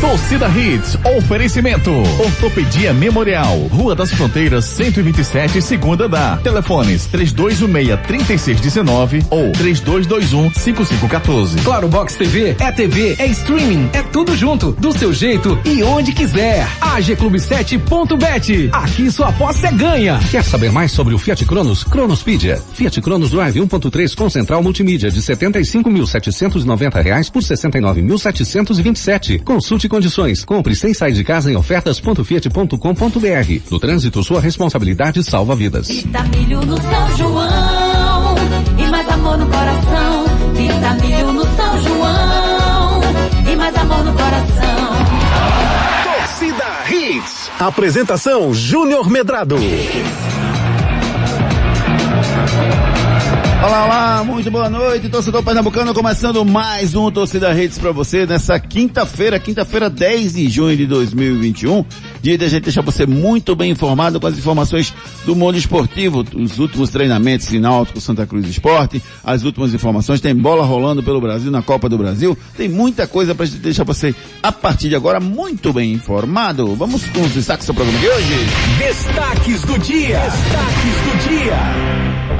Torcida Hits, oferecimento. Ortopedia Memorial, Rua das Fronteiras, 127, segunda da. Telefones 3216-3619 ou 3221-5514. Claro Box TV é TV, é streaming, é tudo junto, do seu jeito e onde quiser. AG Clube 7.bet. Aqui sua aposta é ganha. Quer saber mais sobre o Fiat Cronos? Cronospedia. Fiat Cronos Drive 1.3 com central multimídia de 75.790 reais por 69.727. Consulte condições. Compre sem sair de casa em ofertas.fiat.com.br. No trânsito, sua responsabilidade salva vidas. Vitamilho no São João e mais amor no coração. Vitamilho no São João e mais amor no coração. Torcida Hits. Apresentação Júnior Medrado. Olá, olá, muito boa noite, torcedor pernambucano, começando mais um Torcida Redes para você nessa quinta-feira, quinta-feira 10 de junho de 2021, dia de a gente deixar você muito bem informado com as informações do mundo esportivo, os últimos treinamentos em Náutico Santa Cruz Esporte, as últimas informações, tem bola rolando pelo Brasil na Copa do Brasil, tem muita coisa para deixar você a partir de agora muito bem informado. Vamos com os destaques do programa de hoje. Destaques do dia. Destaques do dia.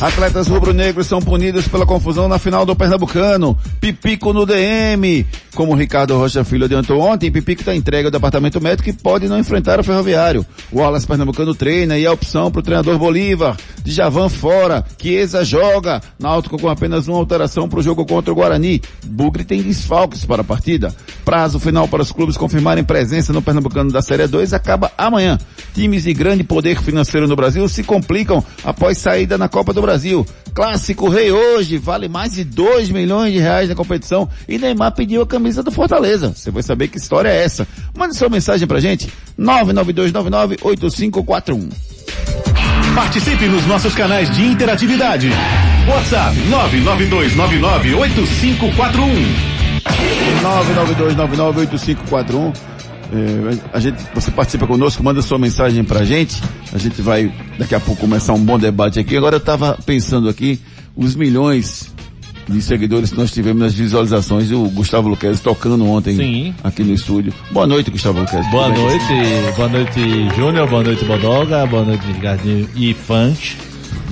Atletas rubro-negros são punidos pela confusão na final do Pernambucano. Pipico no DM. Como Ricardo Rocha Filho adiantou ontem, Pipico está entregue ao departamento médico e pode não enfrentar o ferroviário. O Wallace Pernambucano treina e a opção para o treinador Bolívar. Djavan fora. Chiesa joga. Náutico com apenas uma alteração para o jogo contra o Guarani. Bugre tem desfalques para a partida. Prazo final para os clubes confirmarem presença no Pernambucano da Série 2 acaba amanhã. Times de grande poder financeiro no Brasil se complicam após saída na Copa do Brasil. Clássico Rei hoje vale mais de 2 milhões de reais na competição e Neymar pediu a camisa do Fortaleza. Você vai saber que história é essa. Mande sua mensagem pra gente. 992998541. Participe nos nossos canais de interatividade. WhatsApp 992998541. 9998541. É, a gente, você participa conosco, manda sua mensagem pra gente. A gente vai daqui a pouco começar um bom debate aqui. Agora eu estava pensando aqui os milhões de seguidores que nós tivemos nas visualizações o Gustavo Luquez tocando ontem Sim. aqui no estúdio. Boa noite, Gustavo Luquez. Boa bem? noite, boa noite Júnior, boa noite Bodoga, boa noite Ricardinho e Fante.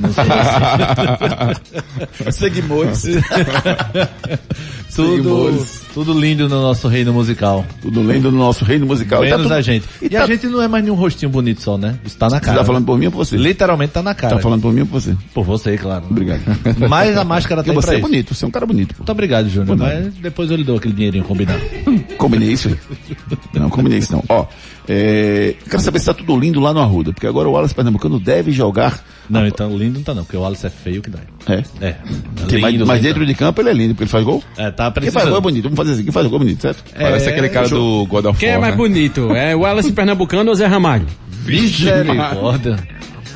Não sei Seguimores. se... tudo, Seguimores. tudo lindo no nosso reino musical. Tudo lendo no nosso reino musical. E tá Menos tudo- a gente. E, E, tá- a gente não é mais nenhum rostinho bonito só, né? Isso tá na Você cara. tá falando por mim ou por você? Literalmente tá na cara. Tá falando por mim ou por você? Por você, claro. Obrigado. Mas a máscara tem você pra é isso. bonito, você é um cara bonito. Pô. Muito obrigado, Júnior. Mas depois eu lhe dou aquele dinheirinho combinado. Combinei isso? Não, combinei isso não. Ó, é, quero saber se tá tudo lindo lá no Arruda, porque agora o Wallace Pernambucano deve jogar. Não, então lindo não tá não, porque o Wallace é feio que dá. É. É. Mas, Lindo, mas lindo. dentro de campo ele é lindo, porque ele faz gol. É, tá Quem faz precisando. gol é bonito, vamos fazer assim, quem faz gol é bonito, certo? Parece aquele cara do God of Quem é War, mais né? bonito? É o Wallace Pernambucano ou Zé Ramalho? Misericórdia.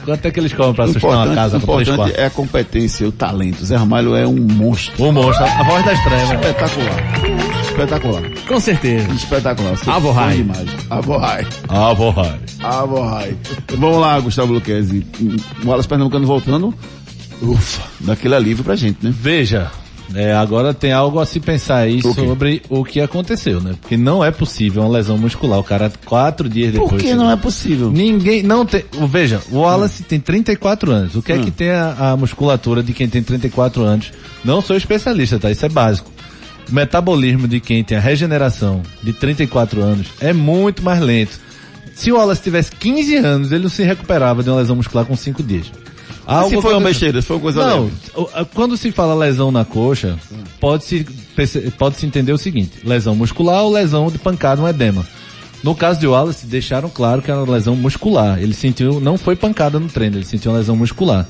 Quanto é que eles cobram pra O sustentar uma importante, casa importante é a competência, o talento. Zé Ramalho é um monstro. O monstro, a voz das trevas. Espetacular. Espetacular. Com certeza. Espetacular. Avorrai. Avorrai. Ah, vorrai. Avorrai. Vamos lá, Gustavo Luquezzi. O Wallace Pernambucano voltando. Ufa, daquele alívio pra gente, né? Veja, é, agora tem algo a se pensar aí O sobre o que aconteceu, né? Porque não é possível uma lesão muscular. O cara, quatro dias depois... Por que não é possível? Ninguém, não tem, veja, o Wallace tem 34 anos. O que é Hum. que tem a, a musculatura de quem tem 34 anos? Não sou especialista, tá? Isso é básico. O metabolismo de quem tem a regeneração de 34 anos é muito mais lento. Se o Wallace tivesse 15 anos, ele não se recuperava de uma lesão muscular com 5 dias. Ah, se Algo foi uma aconteceu- besteira, se foi uma coisa não, leve. quando se fala lesão na coxa, pode-se perce- pode-se entender o seguinte, lesão muscular ou lesão de pancada, um edema. No caso de Wallace, deixaram claro que era uma lesão muscular. Ele sentiu, não foi pancada no treino, ele sentiu uma lesão muscular.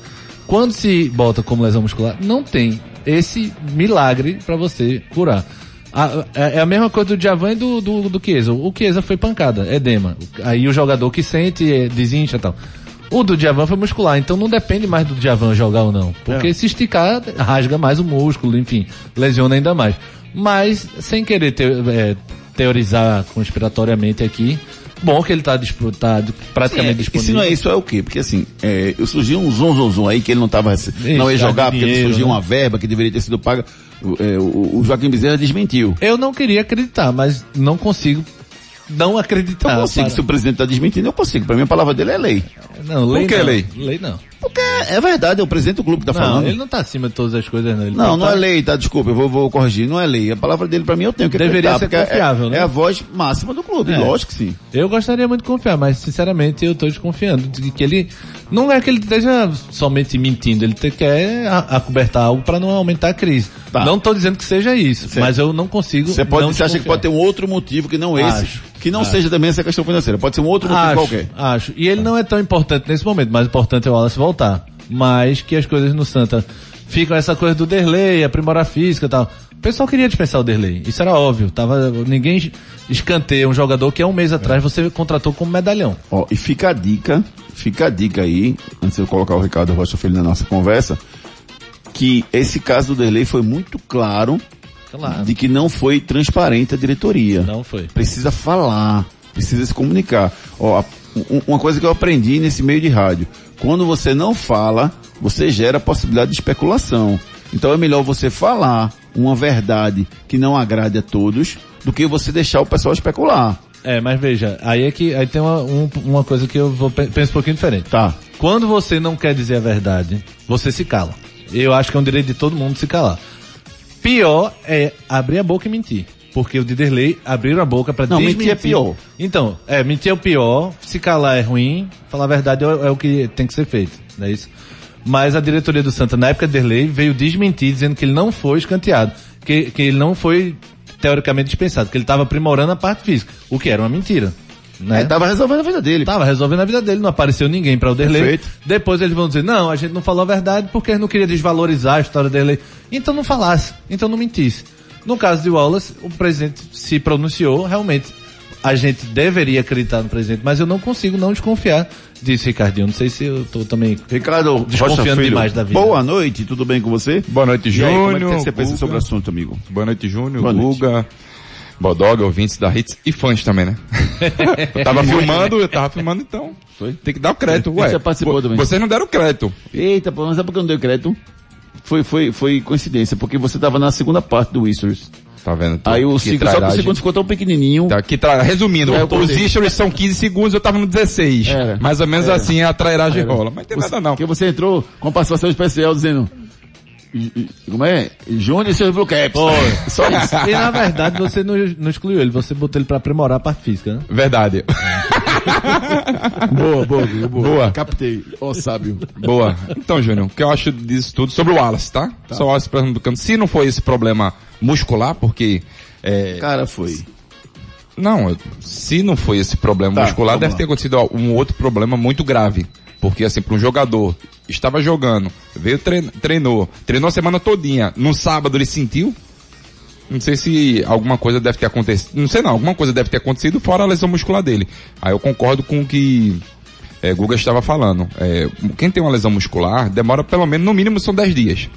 Quando se bota como lesão muscular, não tem esse milagre para você curar. A- é é a mesma coisa do Djavan e do, do, do Chiesa. O Chiesa foi pancada, edema. Aí o jogador que sente, eh, desincha e tal. O do Djavan foi muscular, então não depende mais do Djavan jogar ou não. Porque se esticar, rasga mais o músculo, enfim, lesiona ainda mais. Mas, sem querer te- é, teorizar conspiratoriamente aqui, bom que ele tá disputado, praticamente É, e se disponível. não é isso, é o quê? Porque assim, é, eu surgiu um zum, zum, zum aí que ele não tava, Isso, não ia tá jogar porque dinheiro, surgiu né? uma verba que deveria ter sido paga. O, é, o- o Joaquim Bezerra desmentiu. Eu não queria acreditar, mas não consigo não acreditar. eu consigo, para- se o presidente está desmentindo, eu consigo. Pra mim a palavra dele é lei. Não, lei Por que não. lei? Lei não. Porque é verdade, é o presidente do clube que tá não, falando. ele não tá acima de todas as coisas, não. Ele Não, não tá- é lei, tá? Desculpa, eu vou, vou corrigir. Não é lei. A palavra dele pra mim eu tenho que Deveria ser é- confiável, é, né? é a voz máxima do clube, É. lógico que sim. Eu gostaria muito de confiar, mas sinceramente eu tô desconfiando de que ele não é que ele esteja somente mentindo, ele quer acobertar algo para não aumentar a crise. Tá. Não tô dizendo que seja isso, Certo. mas eu não consigo. Você pode, não você acha que pode ter um outro motivo que não esse, Acho, que não acho. seja também essa questão financeira. Pode ser um outro motivo acho, qualquer. Acho. E ele não é tão importante nesse momento, mas o importante é o Wallace voltar. Mas que as coisas no Santa ficam essa coisa do Derlei, aprimorar a física e tal. O pessoal queria dispensar o Derlei. Isso era óbvio. Tava, ninguém escanteia um jogador que há um mês atrás você contratou como medalhão. Ó, e fica a dica, fica a dica aí, antes de eu colocar o Ricardo Rocha Filho na nossa conversa, que esse caso do Derlei foi muito claro Claro. de que não foi transparente a diretoria. Não foi. Precisa falar, precisa se comunicar. Ó, um- uma coisa que eu aprendi nesse meio de rádio, quando você não fala, você gera a possibilidade de especulação. Então é melhor você falar uma verdade que não agrade a todos, do que você deixar o pessoal especular. É, mas veja, aí é que aí tem uma, um- uma coisa que eu vou pe- penso um pouquinho diferente. Tá. Quando você não quer dizer a verdade, você se cala. Eu acho que é um direito de todo mundo se calar. Pior é abrir a boca e mentir. Porque o Diderley abriram a boca para desmentir. mentir é pior. Então, é, mentir é o pior, se calar é ruim, falar a verdade é, o- é o que tem que ser feito, não é isso? Mas a diretoria do Santa, na época de Derlei, veio desmentir, dizendo que ele não foi escanteado, que, que ele não foi teoricamente dispensado, que ele estava aprimorando a parte física, o que era uma mentira. Né? É, tava resolvendo a vida dele. Tava resolvendo a vida dele, não apareceu ninguém para o Derlei. Perfeito. Depois eles vão dizer, não, a gente não falou a verdade porque não queria desvalorizar a história do Derlei. Então não falasse, então não mentisse. No caso de Wallace, o presidente se pronunciou, realmente. A gente deveria acreditar no presidente, mas eu não consigo não desconfiar disso, Ricardinho. Não sei se eu tô também Ricardo Desconfiando Filho, demais da vida. Boa noite, tudo bem com você? Boa noite, aí, como é que Júnior. você pensa sobre o assunto, amigo? Boa noite, Júnior, Boa noite. Guga, Bodoga, ouvintes da Hits e fãs também, né? eu tava filmando, eu tava filmando então. Foi? Tem que dar o crédito, Você ué. participou vo- também. Vocês não deram crédito. Eita, pô, mas sabe por que eu não dei crédito? Foi, foi, foi coincidência, porque você tava na segunda parte do Whistles. Tá vendo? Aí o segundo, só que o segundo ficou tão pequenininho. Tá, que tra... Resumindo, É, os stories são 15 segundos, eu tava no 16. Era. Mais ou menos Era. assim a trairagem Era. rola. Mas não tem nada não. Porque você entrou com participação especial dizendo. "E- e- Como é? Júnior e seus Blue Caps. Só isso. E na verdade você não, não excluiu ele, você botou ele para aprimorar a parte física, né? Verdade. boa, boa, boa, boa. Boa. Captei. Ó, sábio. Boa. Então, Júnior, o que eu acho disso tudo sobre o Wallace, tá? Só o Wallace Pernambucano. Se não foi esse problema muscular, porque... É, Cara, foi. Não, se não foi esse problema Tá, muscular, deve lá. ter acontecido ó, um outro problema muito grave. Porque assim, para um jogador, estava jogando, veio trein- treinou, treinou a semana todinha, no sábado ele sentiu. Não sei se alguma coisa deve ter acontecido, não sei não, alguma coisa deve ter acontecido fora a lesão muscular dele. Aí eu concordo com o que é, Guga estava falando. É, quem tem uma lesão muscular, demora pelo menos, no mínimo são 10 dias.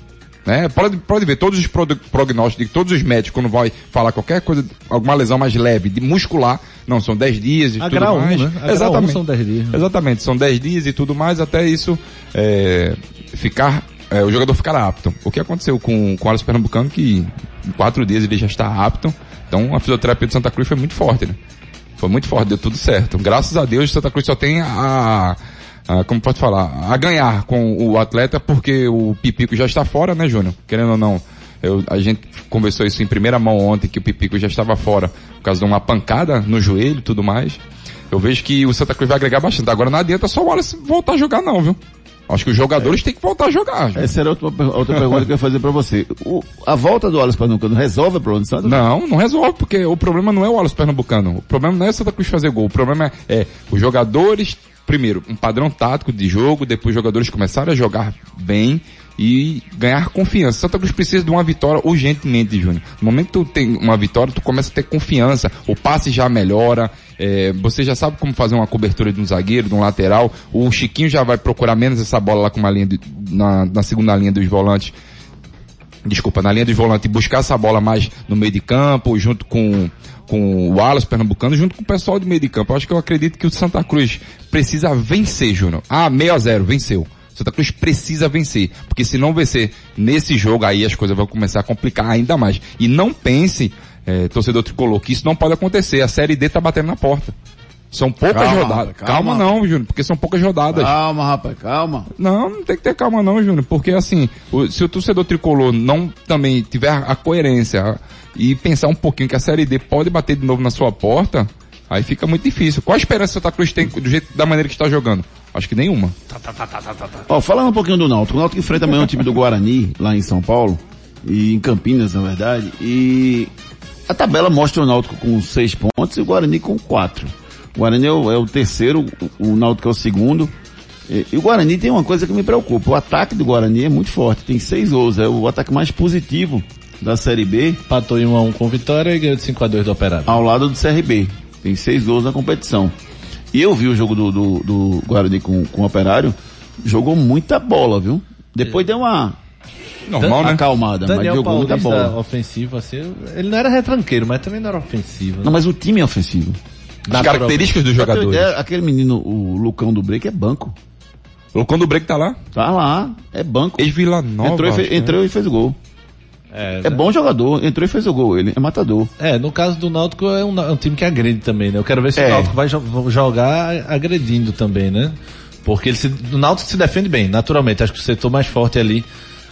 Né? Pode, pode ver, todos os prognósticos de todos os médicos, quando vai falar qualquer coisa, alguma lesão mais leve, de muscular, não, são 10 dias e A tudo grau mais. né? A Exatamente. são 10 dias, né? Exatamente, são 10 dias e tudo mais, até isso é, ficar, é, o jogador ficar apto. O que aconteceu com, com o Alisson Pernambucano, que em 4 dias ele já está apto, então a fisioterapia de Santa Cruz foi muito forte, né? Foi muito forte, deu tudo certo. Graças a Deus, Santa Cruz só tem a, a como pode falar, a ganhar com o atleta, porque o Pipico já está fora, né, Júnior? Querendo ou não. Eu, a gente conversou isso em primeira mão ontem, que o Pipico já estava fora por causa de uma pancada no joelho e tudo mais. Eu vejo que o Santa Cruz vai agregar bastante. Agora não adianta só o Wallace voltar a jogar não, viu? Acho que os jogadores têm que voltar a jogar. Júnior. Essa era a outra, outra pergunta que eu ia fazer pra você. O- a volta do Wallace Pernambucano resolve o problema do Santos? Não, não resolve, porque o problema não é o Wallace Pernambucano. O problema não é Santa Cruz fazer gol. O problema é, é os jogadores, primeiro, um padrão tático de jogo, depois os jogadores começarem a jogar bem e ganhar confiança. Santa Cruz precisa de uma vitória urgentemente, Júnior. No momento que tu tem uma vitória, tu começa a ter confiança, o passe já melhora, é, você já sabe como fazer uma cobertura de um zagueiro, de um lateral, o Chiquinho já vai procurar menos essa bola lá com uma linha de- na, na segunda linha dos volantes desculpa, na linha de volante, buscar essa bola mais no meio de campo, junto com, com o Wallace Pernambucano, junto com o pessoal do meio de campo. Eu acho que eu acredito que o Santa Cruz precisa vencer, Júnior. Ah, meio a zero, venceu. Santa Cruz precisa vencer, porque se não vencer nesse jogo, aí as coisas vão começar a complicar ainda mais. E não pense, eh, torcedor tricolor, que isso não pode acontecer. A Série D tá batendo na porta. São poucas Calma, rodadas. calma. calma não, Júnior, porque são poucas rodadas. Calma, rapaz, calma. Não, não tem que ter calma não, Júnior, porque assim, o- se o torcedor tricolor não também tiver a coerência e pensar um pouquinho que a Série D pode bater de novo na sua porta, aí fica muito difícil. Qual a esperança que o Santa Cruz tem do jeito, da maneira que está jogando? Acho que nenhuma. Ó, falando um pouquinho do Náutico. O Náutico enfrenta amanhã o time do Guarani, lá em São Paulo, e em Campinas, na verdade, e a tabela mostra o Náutico com seis pontos e o Guarani com quatro. O Guarani é o, é o terceiro, o, o Náutico é o segundo. E, e o Guarani tem uma coisa que me preocupa. O ataque do Guarani é muito forte, tem seis gols, é o ataque mais positivo da Série B, Empatou em 1x1 com Vitória e ganhou de 5x2 do Operário. ao lado do CRB. Tem seis gols na competição. E eu vi o jogo do, do, do Guarani com, com o Operário, jogou muita bola, viu? Depois deu uma Normal, né? acalmada, mas Daniel jogou muita bola. ofensivo, assim, ele não era retranqueiro, mas também não era ofensivo. Não, mas o time é ofensivo. As características dos jogadores. ideia, aquele menino, o Lucão do Break, é banco. Quando o break tá lá, Tá lá, é banco. ex-Vila Nova. entrou, e fe- né? entrou e fez o gol. É, É bom jogador, entrou e fez o gol, ele é matador. É, no caso do Náutico é um, é um time que agride também, né? Eu quero ver se É. o Náutico vai jo- jogar agredindo também, né? Porque ele se, o Náutico se defende bem, naturalmente. Acho que o setor mais forte ali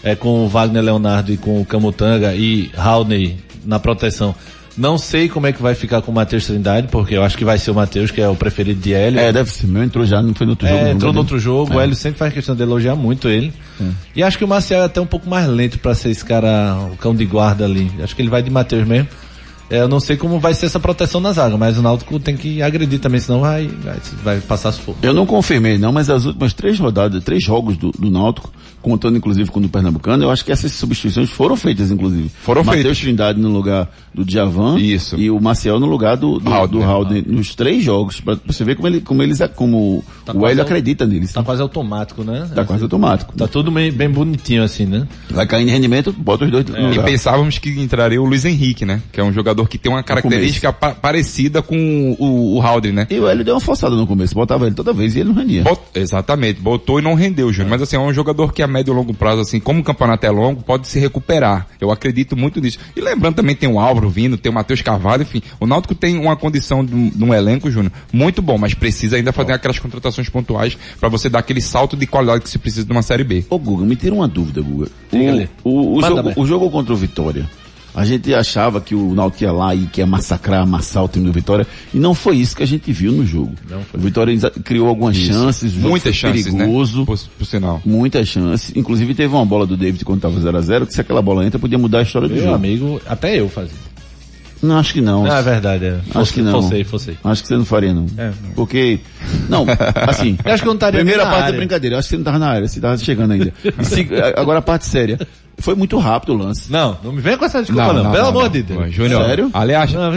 é com o Wagner Leonardo e com o Camutanga e Raulney na proteção. Não sei como é que vai ficar com o Matheus Trindade, porque eu acho que vai ser o Matheus, que é o preferido de Hélio. É, deve ser. Meu entrou já, não foi no outro É, jogo. entrou no outro jogo, o Hélio sempre faz questão de elogiar muito ele. E acho que o Marcial é até um pouco mais lento pra ser esse cara, o cão de guarda ali. Acho que ele vai de Matheus mesmo. É, eu não sei como vai ser essa proteção na zaga, mas o Náutico tem que agredir também, senão vai, vai, vai passar sufoco. Eu não confirmei não, mas as últimas três rodadas, três jogos do, do Náutico, contando inclusive com o do Pernambucano, eu acho que essas substituições foram feitas inclusive. Foram Matheus feitas. Trindade no lugar do Djavan. Isso. E o Maciel no lugar do, do, do Haldner, nos três jogos. Pra você ver como, ele, como eles, como Tá o Hélio acredita neles. Tá quase automático, né? Tá quase automático. Tá tudo bem, bem bonitinho assim, né? Vai cair em rendimento, bota os dois no E pensávamos que entraria o Luiz Henrique, né? Que é um jogador que tem uma característica pa- parecida com o, o Haldre, né? E o Hélio deu uma forçada no começo, botava ele toda vez e ele não rendia. Bot- exatamente, botou e não rendeu, Júnior. Mas assim, é um jogador que a médio e longo prazo, assim, como o campeonato é longo, pode se recuperar. Eu acredito muito nisso. E lembrando também tem o Álvaro vindo, tem o Matheus Carvalho, enfim. O Náutico tem uma condição de um, de um elenco, Júnior, muito bom, mas precisa ainda fazer aquelas contratações pontuais para você dar aquele salto de qualidade que se precisa de uma Série B. Ô Guga, me tira uma dúvida, Guga. O, o, o, jogo, o jogo contra o Vitória, a gente achava que o Náutico ia lá e que ia massacrar, amassar o time do Vitória, e não foi isso que a gente viu no jogo. O Vitória criou algumas chances, o jogo Muitas chances, perigoso, né? Por, por sinal. muitas chances. Inclusive teve uma bola do David quando estava 0x0, que se aquela bola entra, podia mudar a história do Meu jogo. amigo, até eu fazia. Não, acho que não. Não, é verdade, é. Acho que não. Fossei, fossei. Acho que você não faria, não. É, não. Porque, não, assim, Eu acho que eu não estaria primeira parte área. é brincadeira, eu acho que você não tava na área, você tava chegando ainda. E se- agora a parte séria. Foi muito rápido o lance. Não, não me venha com essa desculpa não, pelo amor de Deus. Júnior, Sério? aliás, Não,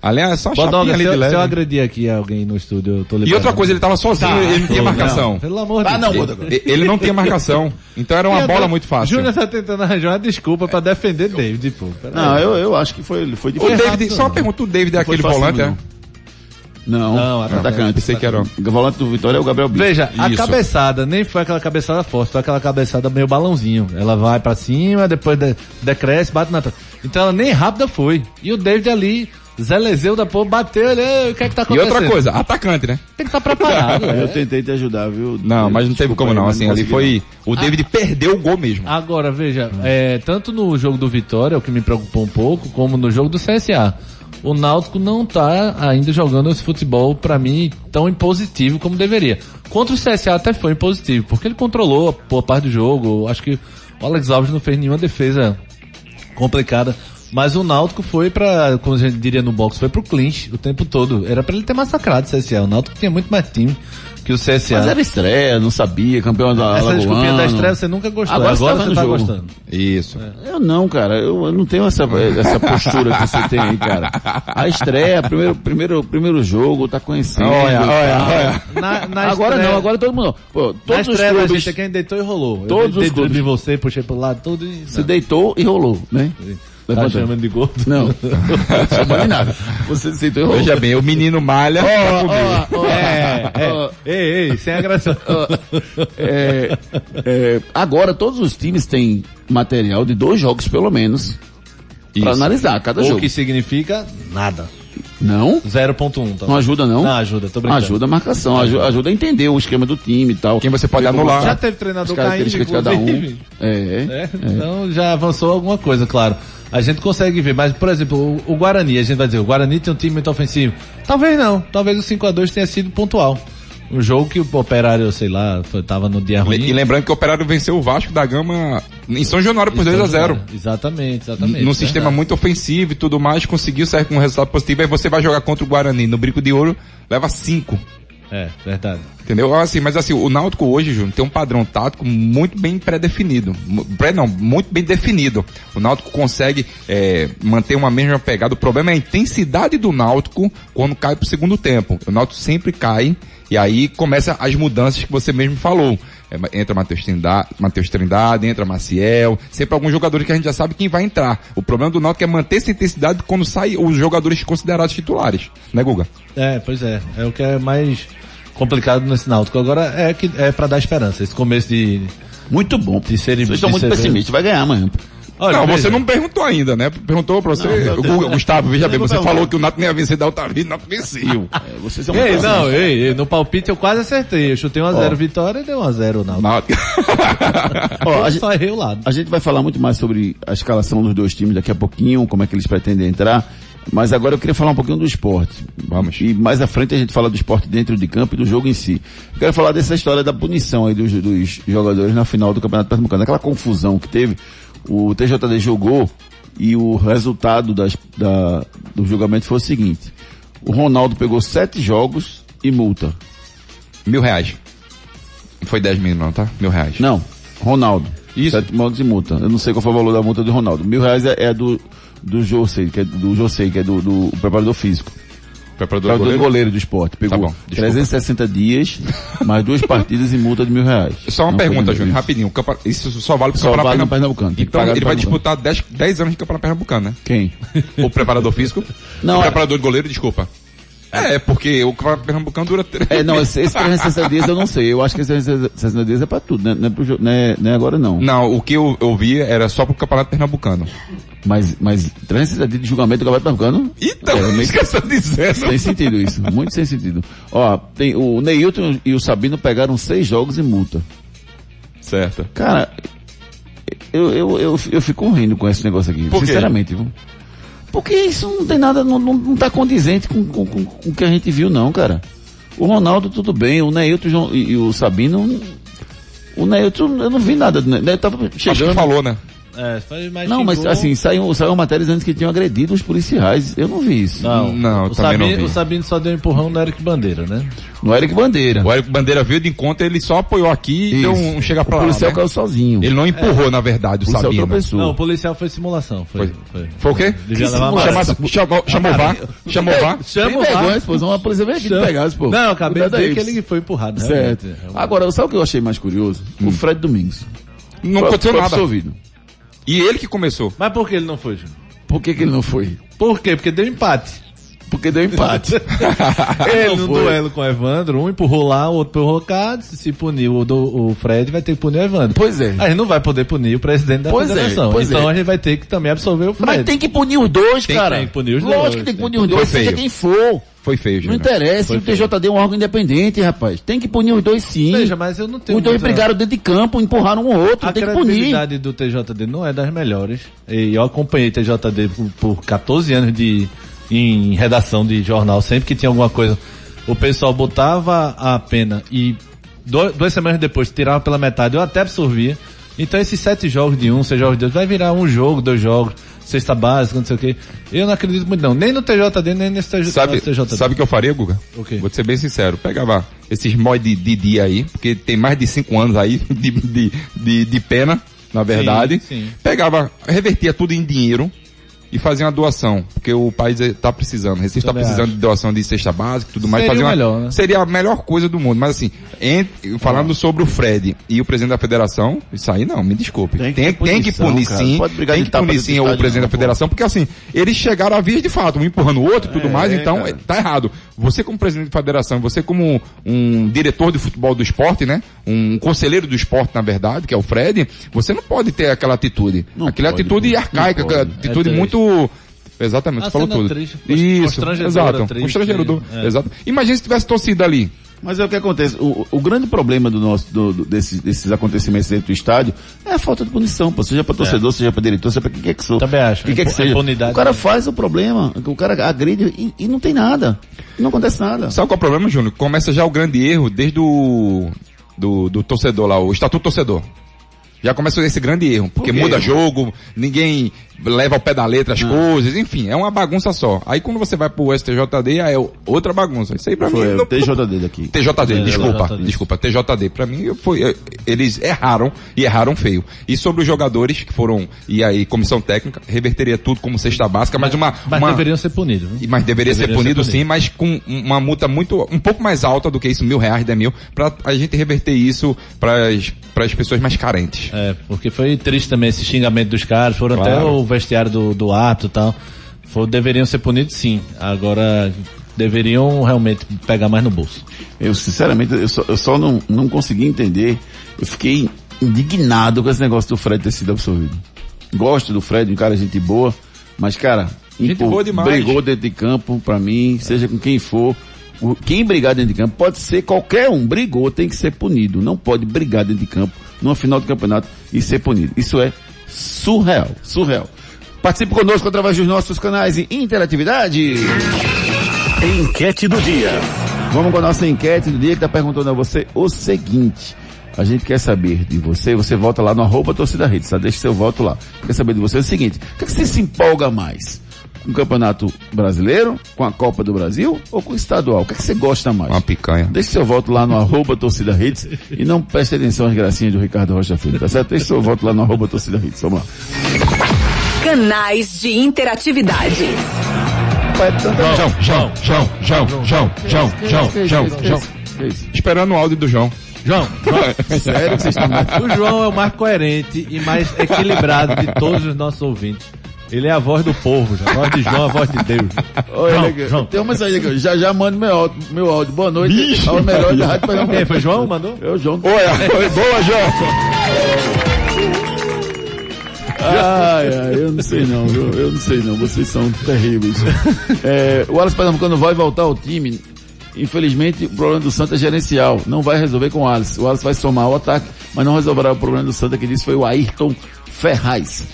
aliás, é só Bodoga, chapinha ali se, de eu, leve. se eu agredir aqui alguém no estúdio, eu tô E liberado. outra coisa, ele tava sozinho, Tá, ele não tinha marcação. não, Pelo amor Ah, de não, Deus. E- Ele não tinha marcação. Então era uma E bola agora, muito fácil. Júnior tá tentando arranjar uma desculpa pra defender David, pô. Pera Não, aí. eu, eu acho que foi, foi O difícil. David, só uma pergunta, o David é Não aquele volante, não. é? Não, Não, atacante. atacante. Pensei que era. O volante do Vitória é o Gabriel Bispo. Veja, a Isso. cabeçada nem foi aquela cabeçada forte, foi aquela cabeçada meio balãozinho. Ela vai pra cima, depois de- decresce, bate na trave. Então ela nem rápida foi. E o David ali, Zelezeu da porra, bateu, ele, "Ei, o que é que tá E acontecendo? outra coisa, atacante, né? Tem que estar preparado. Eu é. tentei te ajudar, viu? Não, mas não teve como não. Assim, ali foi. O David perdeu o gol mesmo. Agora, veja, é, tanto no jogo do Vitória, o que me preocupou um pouco, como no jogo do CSA. O Náutico não tá ainda jogando esse futebol, pra mim, tão impositivo como deveria. Contra o CSA até foi impositivo, porque ele controlou a boa parte do jogo. Acho que o Alex Alves não fez nenhuma defesa complicada. Mas o Náutico foi pra, como a gente diria no box, foi pro clinch o tempo todo. Era pra ele ter massacrado o CSA. O Náutico tinha muito mais time, que o CSA... Mas era estreia, não sabia, campeão da Essa desculpinha da estreia você nunca gostou. Agora Agora, você tá tá jogo. gostando. Isso. Eu não, cara. Eu, eu não tenho essa, essa postura que você tem aí, cara. A estreia, primeiro, primeiro, primeiro jogo, tá conhecendo. Olha, olha, olha. Na, na Agora estreia- não, agora todo mundo. Pô, Na todos os estreia da clubes gente quem deitou e rolou. Todos eu os clubes. de você, puxei pro lado todo e... se deitou e rolou, né? Tá Levanta. chamando de gordo? Não, chama de nada. Você se rolou. Veja bem, o menino malha pra comer. Ó, ó, É, é. Ei, ei, sem agressão. é, é, agora todos os times têm material de dois jogos pelo menos pra analisar cada O jogo. que significa nada. Não? 0.1. Tá? Não ajuda não? Não, ajuda, tô brincando. Ajuda a marcação, ajuda, ajuda a entender o esquema do time e tal. Quem você pode anular. tá, Já teve treinador caindo, de cada um. inclusive. É, É, Então já avançou alguma coisa, claro. A gente consegue ver, mas, por exemplo, o, o Guarani, a gente vai dizer, o Guarani tem um time muito ofensivo. Talvez não, talvez o 5x2 tenha sido pontual. Um jogo que o operário, sei lá, foi, tava no dia ruim. E lembrando que o Operário venceu o Vasco da Gama em São Januário por 2 a 0 Exatamente, exatamente. Num sistema muito ofensivo e tudo mais, conseguiu sair com um resultado positivo. Aí você vai jogar contra o Guarani no Brico de Ouro, leva 5. É, verdade. Entendeu? Assim, mas assim, o Náutico hoje, Júnior, tem um padrão tático muito bem pré-definido. Pré não, muito bem definido. O Náutico consegue é, manter uma mesma pegada. O problema é a intensidade do Náutico quando cai pro segundo tempo. O Náutico sempre cai e aí começa as mudanças que você mesmo falou. É, entra Matheus Trindade, Matheus Trindade, entra Maciel, sempre alguns jogadores que a gente já sabe quem vai entrar. O problema do Náutico é manter essa intensidade quando saem os jogadores considerados titulares. Né, Guga? É, pois é. É o que é mais complicado nesse Náutico. Agora é que é para dar esperança. Esse começo de. Muito bom. De ser- Vocês estão de muito pessimistas, vai ganhar amanhã. Olha, não, veja. você não perguntou ainda, né? Perguntou pra você. Não, Gustavo, veja bem, você perguntar. falou que o Nato nem ia vencer da outra vida, não venceu. É, vocês são Ei, não, ei, ei, no palpite eu quase acertei. Eu chutei 1x0 Ó. vitória e deu 1x0 Náutico. Náutico. Ó, a Eu gente- só errei o lado. A gente vai falar muito mais sobre a escalação dos dois times daqui a pouquinho, como é que eles pretendem entrar. Mas agora eu queria falar um pouquinho do esporte. Vamos. E mais à frente a gente fala do esporte dentro de campo e do jogo em si. Eu quero falar dessa história da punição aí dos, dos jogadores na final do Campeonato Pernambucano. Aquela confusão que teve. O TJD jogou e o resultado das- da- do julgamento foi o seguinte. O Ronaldo pegou sete jogos e multa. Mil reais. Foi 10 mil não, tá? Mil reais. Não, Ronaldo. Isso. Sete modos de multa. Eu não sei qual foi o valor da multa do Ronaldo. Mil reais é, é do, do Josei, que é do Josei, que é do, do preparador físico. Preparador Preparador goleiro. goleiro do esporte. Pegou Tá bom, desculpa. 360 dias, mais duas partidas e multa de mil reais. Só uma Não pergunta, de- Júnior, rapidinho. O Isso só vale pro Só Campeonato vale no Pernambucano. Pernambucano. Então ele no vai Pernambucano. disputar 10, 10 anos de Campeonato Pernambucano, né? Quem? O preparador físico? Não, o é- preparador de goleiro, desculpa. É, porque o Campeonato Pernambucano dura... três- É, não, esse, esse 360 dias eu não sei. Eu acho que esse 360 dias é pra tudo, né? Não é, pro, jo- não é, não é agora não. Não, o que eu, eu vi era só pro Campeonato Pernambucano. Mas, mas 360 dias de julgamento do Campeonato Pernambucano? Então, É, meio- esqueça de dizer. Tem sentido isso, muito sem sentido. Ó, tem, o Neilton e o Sabino pegaram seis jogos e multa. Certo. Cara, eu, eu, eu, eu fico rindo com esse negócio aqui, Por quê? sinceramente. Viu? Porque isso não tem nada, não, não, não tá condizente com, com, com, com o que a gente viu não, cara. O Ronaldo tudo bem, o Neilton João- e, e o Sabino, o Neilton, eu não vi nada, do Neilton tava Acho que chegando. falou, né? É, foi mais Não, mas assim, saiu, saiu matérias antes que tinham agredido os policiais. Eu não vi isso. Não, Não, o também não Sabino, vi. o Sabino só deu um empurrão no Eric Bandeira, né? No Eric Bandeira. O Érico Bandeira veio de encontro, ele só apoiou aqui e deu um chega pra o lá. policial né? caiu sozinho. Ele não empurrou, na verdade, o o Sabino. tropeçou. Não, o policial foi simulação. Foi, foi. Foi o quê? Chama, chamou, chamou o VAR? Chamou o VAR? Chama Tem o VAR. Uma polícia veio aqui pegar, pô. Não, eu acabei de Cuidado ver aí, que ele foi empurrado. Certo. realmente. Agora, sabe o que eu achei mais curioso? O Fred Domingos. Não aconteceu nada. absolvido. E ele que começou. Mas por que ele não foi, Júnior? Por que, que ele não foi? Por quê? Porque deu empate. Porque deu empate. Ele Não no duelo com o Evandro, um empurrou lá, o outro empurrou cá, se puniu o, do, o Fred, vai ter que punir o Evandro. Pois é. A gente não vai poder punir o presidente da Pois é, federação. pois então é. a gente vai ter que também absorver o Fred. Mas tem que punir os dois, Tem- cara. tem que punir os Lógico dois, que tem que punir os dois, seja feio. quem for. Foi feio, Não Júnior. interessa, Foi o TJD é um órgão independente, rapaz. Tem que punir os dois sim. Veja, mas eu não tenho os dois muita- brigaram dentro de campo, empurraram um outro, A tem que punir. credibilidade do TJD não é das melhores. E eu acompanhei TJD por, por 14 anos de, em redação de jornal. Sempre que tinha alguma coisa, o pessoal botava a pena e do- duas semanas depois tirava pela metade, eu até absorvia. Então esses sete jogos de um, seis jogos de outro, vai virar um jogo, dois jogos. cesta básica, não sei o quê. Eu não acredito muito não, nem no TJD, nem nesse TJ, Sabe, TJD. sabe o que eu faria, Guga? O quê? Vou te ser bem sincero. Pegava esses mod de, de dia aí, porque tem mais de cinco anos aí de, de, de, de pena, na verdade. sim. Pegava, revertia tudo em dinheiro e fazia uma doação, porque o país está precisando. Recife está Também precisando acho. de doação de cesta básica e tudo mais. Seria fazer uma- melhor, né? Seria a melhor coisa do mundo. Mas assim, ent- falando sobre o Fred e o presidente da federação, isso aí não, me desculpe. Tem Tem, que ter tem que punir cara. sim. Tem que punir sim o presidente não, da federação, porque assim, eles chegaram a vias de fato, um empurrando o outro e tudo É, mais, então cara. tá errado. Você como presidente da federação, você como um diretor de futebol do esporte, né? Um conselheiro do esporte, na verdade, que é o Fred, você não pode ter aquela atitude. Não aquela pode, atitude não arcaica, pode. aquela atitude É triste. Muito... Exatamente, você falou tudo. triste, Isso, exato. triste, Constrangedor. é. Exato. Imagina se tivesse torcida ali. Mas é o que acontece. O, o grande problema do nosso, do, do- desses, desses acontecimentos dentro do estádio é a falta de punição, pô. Seja para torcedor, seja para diretor, seja para quem quer que sou. Também acho. Quem quer que seja. o cara né? faz o problema, o cara agride e, e não tem nada. Não acontece nada. Sabe qual é o problema, Júnior? Começa já o grande erro desde o do, do torcedor lá, o estatuto torcedor. Já começa esse grande erro, porque quê? muda jogo, ninguém leva ao pé da letra as coisas, enfim, é uma bagunça só. Aí quando você vai pro STJD, aí é outra bagunça. Isso aí pra Foi mim... o não- TJD daqui. TJD, É, desculpa, TJD. desculpa, TJD. Pra mim, foi, eh, eles erraram e erraram feio. E sobre os jogadores que foram, e aí, comissão técnica, reverteria tudo como cesta básica, mas uma, Mas uma deveriam ser punidos. né? mas deveria ser punido ser sim, mas com uma multa muito, um pouco mais alta do que isso, mil reais, dez mil, pra a gente reverter isso para as pessoas mais carentes. É, porque foi triste também esse xingamento dos caras, foram até Claro. o vestiário do, do ato e tal. For, deveriam ser punidos sim. Agora deveriam realmente pegar mais no bolso. Eu, sinceramente, eu só, eu só não, não consegui entender. Eu fiquei indignado com esse negócio do Fred ter sido absolvido. Gosto do Fred, um cara gente boa, mas, cara, Gente impor- boa demais. brigou dentro de campo, pra mim, seja com quem for. Quem brigar dentro de campo pode ser qualquer um, brigou, tem que ser punido. Não pode brigar dentro de campo numa final do campeonato e ser punido. Isso é surreal, surreal. Participe conosco através dos nossos canais de interatividade. Enquete do dia. Vamos com a nossa enquete do dia que está perguntando a você o seguinte. A gente quer saber de você, você volta lá no arroba torcida rede, tá? Deixa seu voto lá. Quer saber de você o seguinte, o que, é que você se empolga mais? Com o Campeonato Brasileiro, com a Copa do Brasil ou com o Estadual? O que, é que você gosta mais? Uma picanha. Deixe seu voto lá no arroba torcida redes e não preste atenção às gracinhas do Ricardo Rocha Filho, tá certo? Deixe seu voto lá no arroba torcida redes, vamos lá. Canais de interatividade. João, João, João, João, João, João, João, João, João. Esperando o áudio do João. João, Sério que vocês estão o João é o mais coerente e mais equilibrado de todos os nossos ouvintes. Ele é a voz do povo, já. a voz de João, a voz de Deus. Olha, João, aqui, João. tem uma mensagem aqui, já já mando meu áudio, meu áudio. Boa noite, ao melhor da Rádio Pernambuco. Quem foi João? Mandou? É o João. Oi, foi boa, João. Ai, ai, eu não sei não, viu? Eu não sei não, vocês são terríveis. É, o Alisson Pernambucano vai voltar ao time. Infelizmente, o problema do Santa é gerencial. Não vai resolver com o Alisson. O Alisson vai somar o ataque, mas não resolverá o problema do Santa, que disse foi o Ayrton Ferraz.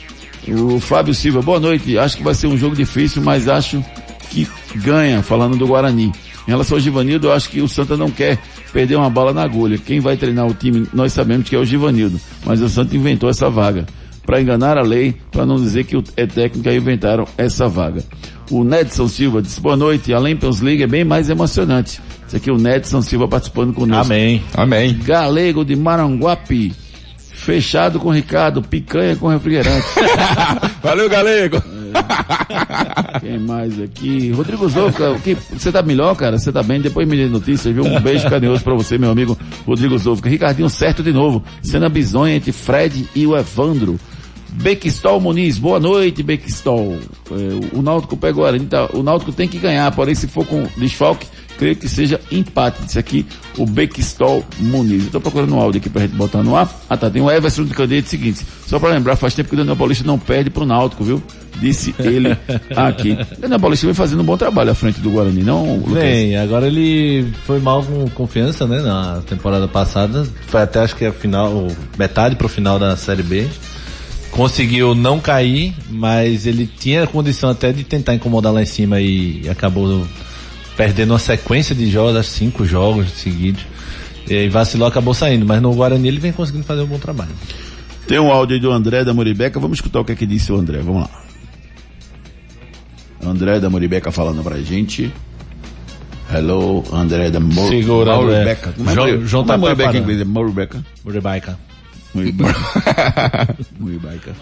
O Fábio Silva, boa noite. Acho que vai ser um jogo difícil, mas acho que ganha, falando do Guarani. Em relação ao Givanildo, eu acho que o Santa não quer perder uma bala na agulha. Quem vai treinar o time, nós sabemos que é o Givanildo. Mas o Santa inventou essa vaga. Para enganar a lei, para não dizer que é técnico e inventaram essa vaga. O Nedson Silva disse, boa noite. Além Pelos League é bem mais emocionante. Isso aqui é o Nedson Silva participando conosco. Amém. Amém. Galego de Maranguape. Fechado com Ricardo, picanha com refrigerante. Valeu, galego. Quem mais aqui? Rodrigo Zouca, você tá melhor, cara? Você tá bem? Depois me dê notícias, viu? Um beijo carinhoso pra você, meu amigo Rodrigo Zouca. Ricardinho certo de novo. Cena bizonha entre Fred e o Evandro. Bequistol Muniz, boa noite, Bequistol. É, o Náutico pegou a tá, O Náutico tem que ganhar, porém se for com desfalque, creio que seja empate. Disse aqui o Bequistol Muniz. Tô procurando um áudio aqui pra gente botar no ar. Ah tá, tem o Everson de Candeia seguinte. Só pra lembrar, faz tempo que o Daniel Paulista não perde pro Náutico, viu? Disse ele aqui. Daniel Paulista vem fazendo um bom trabalho à frente do Guarani, não, Lucas? Bem, agora ele foi mal com confiança, né? Na temporada passada. Foi até acho que a final, metade pro final da Série B. Conseguiu não cair, mas ele tinha condição até de tentar incomodar lá em cima e acabou perdendo uma sequência de jogos, acho cinco jogos seguidos. E vacilou, acabou saindo, mas no Guarani ele vem conseguindo fazer um bom trabalho. Tem um áudio aí do André da Moribeca, vamos escutar o que é que disse o André, vamos lá. André da Moribeca falando pra gente. Hello, André da Mor Segura, André. Moribeca. Como é, João- Mori- João é tá Moribeca em inglês? É Moribeca? Rebaica. Moribeca. Moribeca.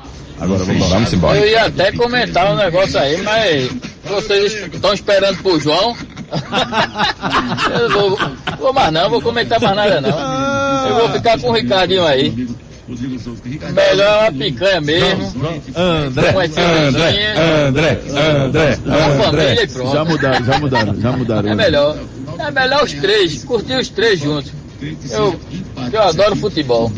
Agora vamos lá. Vamos embora. Eu ia até comentar um negócio aí, mas vocês estão esperando pro João. Eu não vou, vou mais não, vou comentar mais nada não. Eu vou ficar com o Ricardinho aí. Melhor a picanha mesmo. André, André, André, André, a família e pronto. Já mudaram, já mudaram, já mudaram. É melhor. É melhor os três, curtir os três juntos. Eu, eu adoro futebol.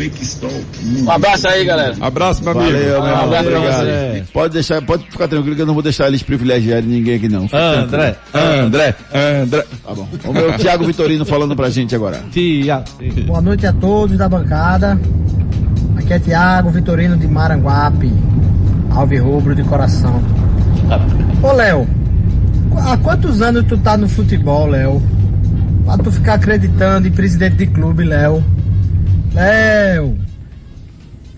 Um abraço aí, galera. Abraço, meu amigo. Valeu, meu Um irmão. abraço pra Obrigado. você. Pode deixar, pode ficar tranquilo que eu não vou deixar eles privilegiarem ninguém aqui não. André, André, André. Tá bom. Vamos ver o Thiago Vitorino falando pra gente agora. Tia. Boa noite a todos da bancada. Aqui é Tiago Vitorino de Maranguape, Alve Rubro de coração. Ô Léo, há quantos anos tu tá no futebol, Léo? Pra tu ficar acreditando em presidente de clube, Léo. Léo,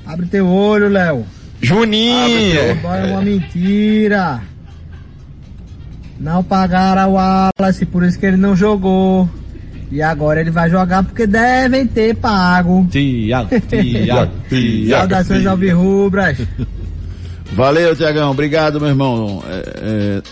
abre teu olho, Léo. Juninho! Futebol é uma mentira. Não pagaram o Wallace, por isso que ele não jogou. E agora ele vai jogar porque devem ter pago. Tiago, Tiago, Tiago. Saudações alvirrubras. Valeu, Tiagão. Obrigado, meu irmão. É, é,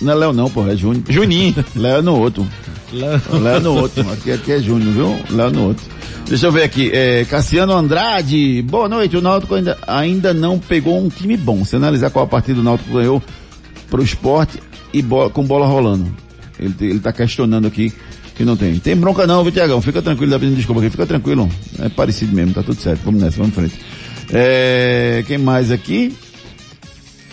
não é Léo não, porra, é Júnior. Juninho. Léo é no outro. Léo é no outro. Aqui, aqui é Júnior, viu? Léo é no outro. Deixa eu ver aqui. É, Cassiano Andrade. Boa noite. O Náutico ainda, ainda não pegou um time bom. Se analisar qual a partida o Náutico ganhou pro esporte e bola, com bola rolando. Ele, ele tá questionando aqui que não tem. Tem bronca não, viu, Tiagão? Fica tranquilo, dá pedindo desculpa aqui. Fica tranquilo. É parecido mesmo, tá tudo certo. Vamos nessa, vamos em frente. É, quem mais aqui?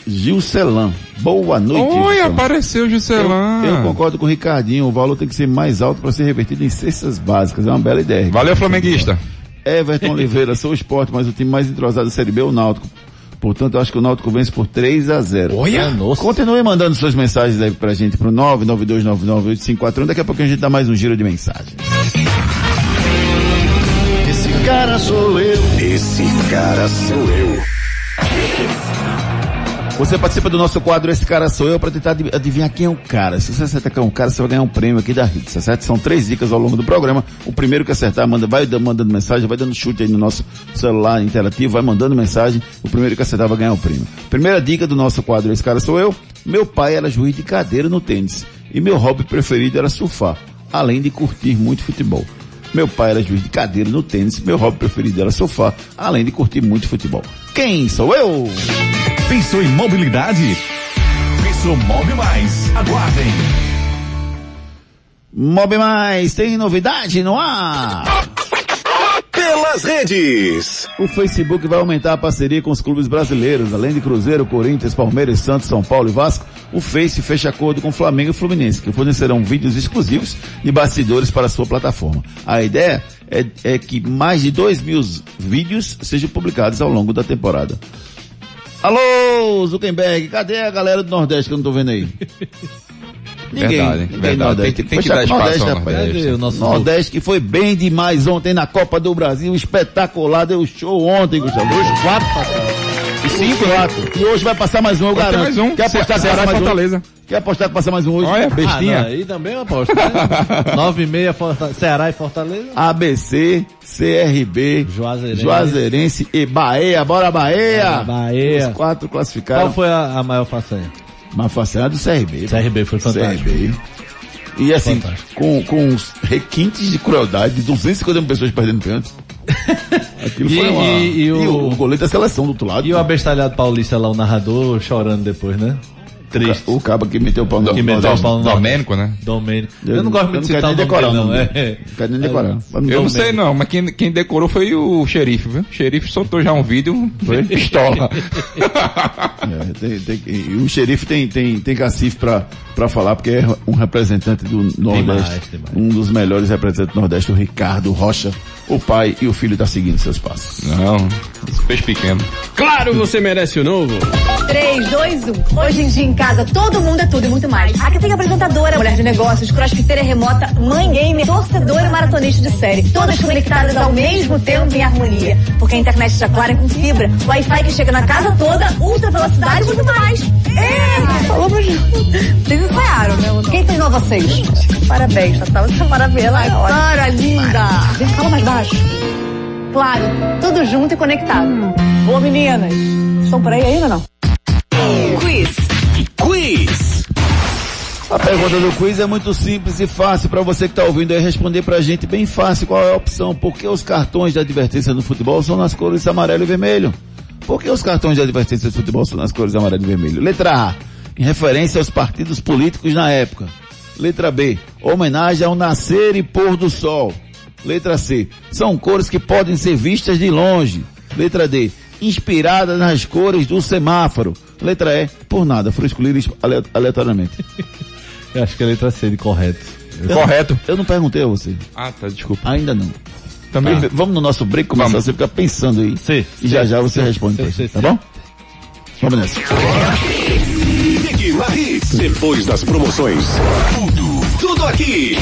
Gilcelan. Boa noite. Oi, Gilcelan. apareceu Juscelã. Eu, eu concordo com o Ricardinho, o valor tem que ser mais alto para ser revertido em cestas básicas. É uma bela ideia. Valeu, flamenguista. Everton Oliveira, sou o esporte, mas o time mais entrosado da Série B é o Náutico. Portanto, eu acho que o Náutico vence por 3 a 0 Olha! Nossa. Continue mandando suas mensagens aí pra gente pro 992998541. Daqui a pouco a gente dá mais um giro de mensagens. Esse cara sou eu. Esse cara sou eu. Você participa do nosso quadro Esse Cara Sou Eu para tentar adi- adivinhar quem é o cara. Se você acertar quem é o cara, você vai ganhar um prêmio aqui da Hits, tá certo? São três dicas ao longo do programa. O primeiro que acertar, manda, vai da- mandando mensagem, vai dando chute aí no nosso celular interativo, vai mandando mensagem. O primeiro que acertar vai ganhar o prêmio. Primeira dica do nosso quadro Esse Cara Sou Eu. Meu pai era juiz de cadeira no tênis. E meu hobby preferido era surfar, além de curtir muito futebol. Meu pai era juiz de cadeira no tênis, meu hobby preferido era surfar, além de curtir muito futebol. Quem sou eu? Pensou em mobilidade? Pensou Mob Mais. Aguardem. Mob Mais, tem novidade no ar? Pelas redes. O Facebook vai aumentar a parceria com os clubes brasileiros, além de Cruzeiro, Corinthians, Palmeiras, Santos, São Paulo e Vasco. O Face fecha acordo com Flamengo e Fluminense, que fornecerão vídeos exclusivos de bastidores para a sua plataforma. A ideia é, é que mais de 2 mil vídeos sejam publicados ao longo da temporada. Alô, Zuckerberg, cadê a galera do Nordeste que eu não tô vendo aí? Verdade, ninguém verdade. Nordeste. Tem que- tem que dar espaço ao. Nordeste. Cadê o nosso Nordeste que foi bem demais ontem na Copa do Brasil, espetacular, deu show ontem, Gustavo. Dois, quatro passaram. E cinco, quatro. E hoje vai passar mais um, eu Hoje garanto. mais um. Quer apostar que Ceará passa e mais um? Fortaleza. Quer apostar que passa mais um hoje? Olha, Ah, não, bestinha. aí também eu aposto, né? 9 e meia, Ceará e Fortaleza. ABC, CRB, Juazeirense. Juazeirense e Bahia. Bora Bahia! Bahia. Os quatro classificaram. Qual foi a, a maior façanha? Mas façanha do CRB. CRB foi fantástico. CRB. E assim, Fantástico. com, com os requintes de crueldade de 250 mil pessoas perdendo pênalti. Aquilo E- foi uma... e- e o- o goleiro da seleção do outro lado. E o abestalhado paulista lá, o narrador, chorando depois, né? Triste. O cabo que meteu o pau no Que meteu o pau no Domênico, né? Domênico. Eu, não gosto muito de citar o decorar não. nome É. Não quero nem decorar. Eu não sei não, mas quem, quem decorou foi o xerife, viu? O xerife soltou já um vídeo, foi pistola. É, tem- tem- e o xerife tem, tem, tem cacife pra, pra falar, porque é um representante do Nordeste. demais. Um dos melhores representantes do Nordeste, o Ricardo Rocha. O pai e o filho tá seguindo seus passos. Não, esse peixe pequeno. Claro, você merece o novo. 3, 2, 1. Hoje em dia em casa todo mundo é tudo e muito mais. Aqui tem apresentadora, mulher de negócios, crossfiteira remota, mãe gamer, torcedora e maratona. maratonistas de série, todas conectadas ao mesmo tempo em harmonia. Porque a internet da Claro é com fibra, Wi-Fi que chega na casa toda, ultra velocidade e muito mais. É, falou pra Vocês ensaiaram, meu. Quem treinou vocês? Parabéns, Tatá. Você é maravilhosa. Cara, linda. Vem, fala mais baixo. Claro, tudo junto e conectado. Boa, meninas. Estão por aí ainda ou não? Quiz. Quiz. A pergunta do quiz é muito simples e fácil para você que está ouvindo aí responder pra gente bem fácil qual é a opção. Por que os cartões de advertência no futebol são nas cores amarelo e vermelho? Por que os cartões de advertência do futebol são nas cores amarelo e vermelho? Letra A, em referência aos partidos políticos na época. Letra B, homenagem ao nascer e pôr do sol. Letra C, são cores que podem ser vistas de longe. Letra D, inspiradas nas cores do semáforo. Letra E, por nada, foram escolhidas ale- aleatoriamente. Eu acho que a letra C de correto. Correto. Eu não perguntei a você. Ah, tá, desculpa. Ainda não. Também- Tá. Vamos no nosso break começar, Vamos. você fica pensando aí. C. E já já você responde pra gente, tá bom? Vamos nessa. Na Hits. Depois das promoções. Tudo, tudo aqui.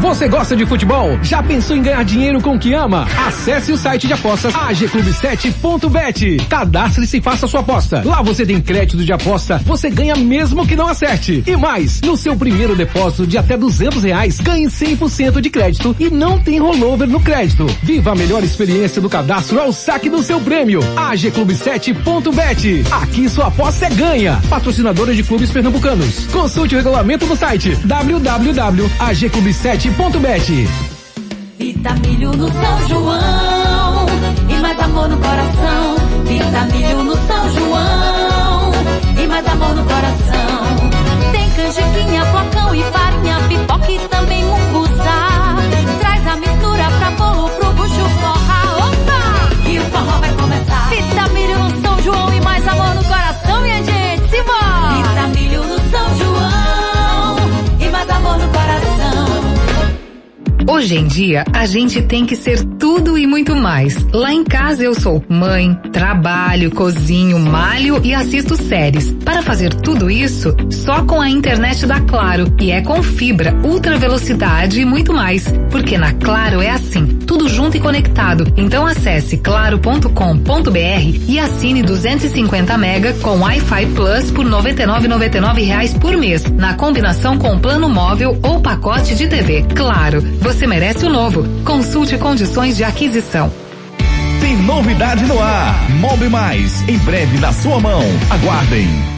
Você gosta de futebol? Já pensou em ganhar dinheiro com o que ama? Acesse o site de apostas agclub7.bet. Cadastre-se e faça sua aposta. Lá você tem crédito de aposta, você ganha mesmo que não acerte. E mais, no seu primeiro depósito de até 200 reais, ganhe 100% de crédito e não tem rollover no crédito. Viva a melhor experiência do cadastro ao saque do seu prêmio. agclub7.bet. Aqui sua aposta é ganha. Patrocinadora de clubes pernambucanos. Consulte o regulamento no site www.agclub7.bet. Vitamilho no São João e mais amor no coração. Vitamilho no São João e mais amor no coração. Tem canjiquinha, flocão e farinha, pipoca e também munguzá. Traz a mistura pra bolo pro bucho forra. Hoje em dia, a gente tem que ser tudo e muito mais. Lá em casa eu sou mãe, trabalho, cozinho, malho e assisto séries. Para fazer tudo isso, só com a internet da Claro. E é com fibra, ultra velocidade e muito mais. Porque na Claro é assim, tudo junto e conectado. Então acesse claro.com.br e assine 250 mega com Wi-Fi Plus por 99,99 reais por mês, na combinação com plano móvel ou pacote de TV. Claro, você merece o novo. Consulte condições de aquisição. Tem novidade no ar. Mob Mais, em breve na sua mão. Aguardem.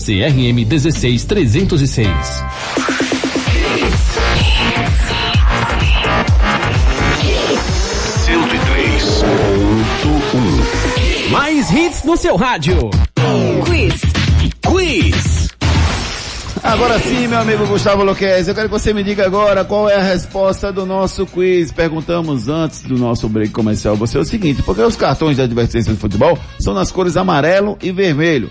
CRM 16306. Mais hits no seu rádio. Quiz. Quiz. Agora sim, meu amigo Gustavo Loquez, eu quero que você me diga agora qual é a resposta do nosso quiz. Perguntamos antes do nosso break comercial você é o seguinte, porque os cartões de advertência de futebol são nas cores amarelo e vermelho.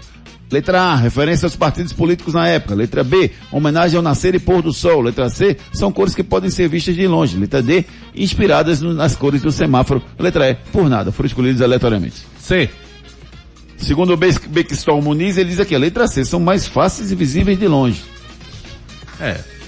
Letra A, referência aos partidos políticos na época. Letra B, homenagem ao nascer e pôr do sol. Letra C, são cores que podem ser vistas de longe. Letra D, inspiradas nas cores do semáforo. Letra E, por nada, foram escolhidos aleatoriamente. C. Segundo o Beckstol Muniz, ele diz aqui, a letra C, são mais fáceis e visíveis de longe. É.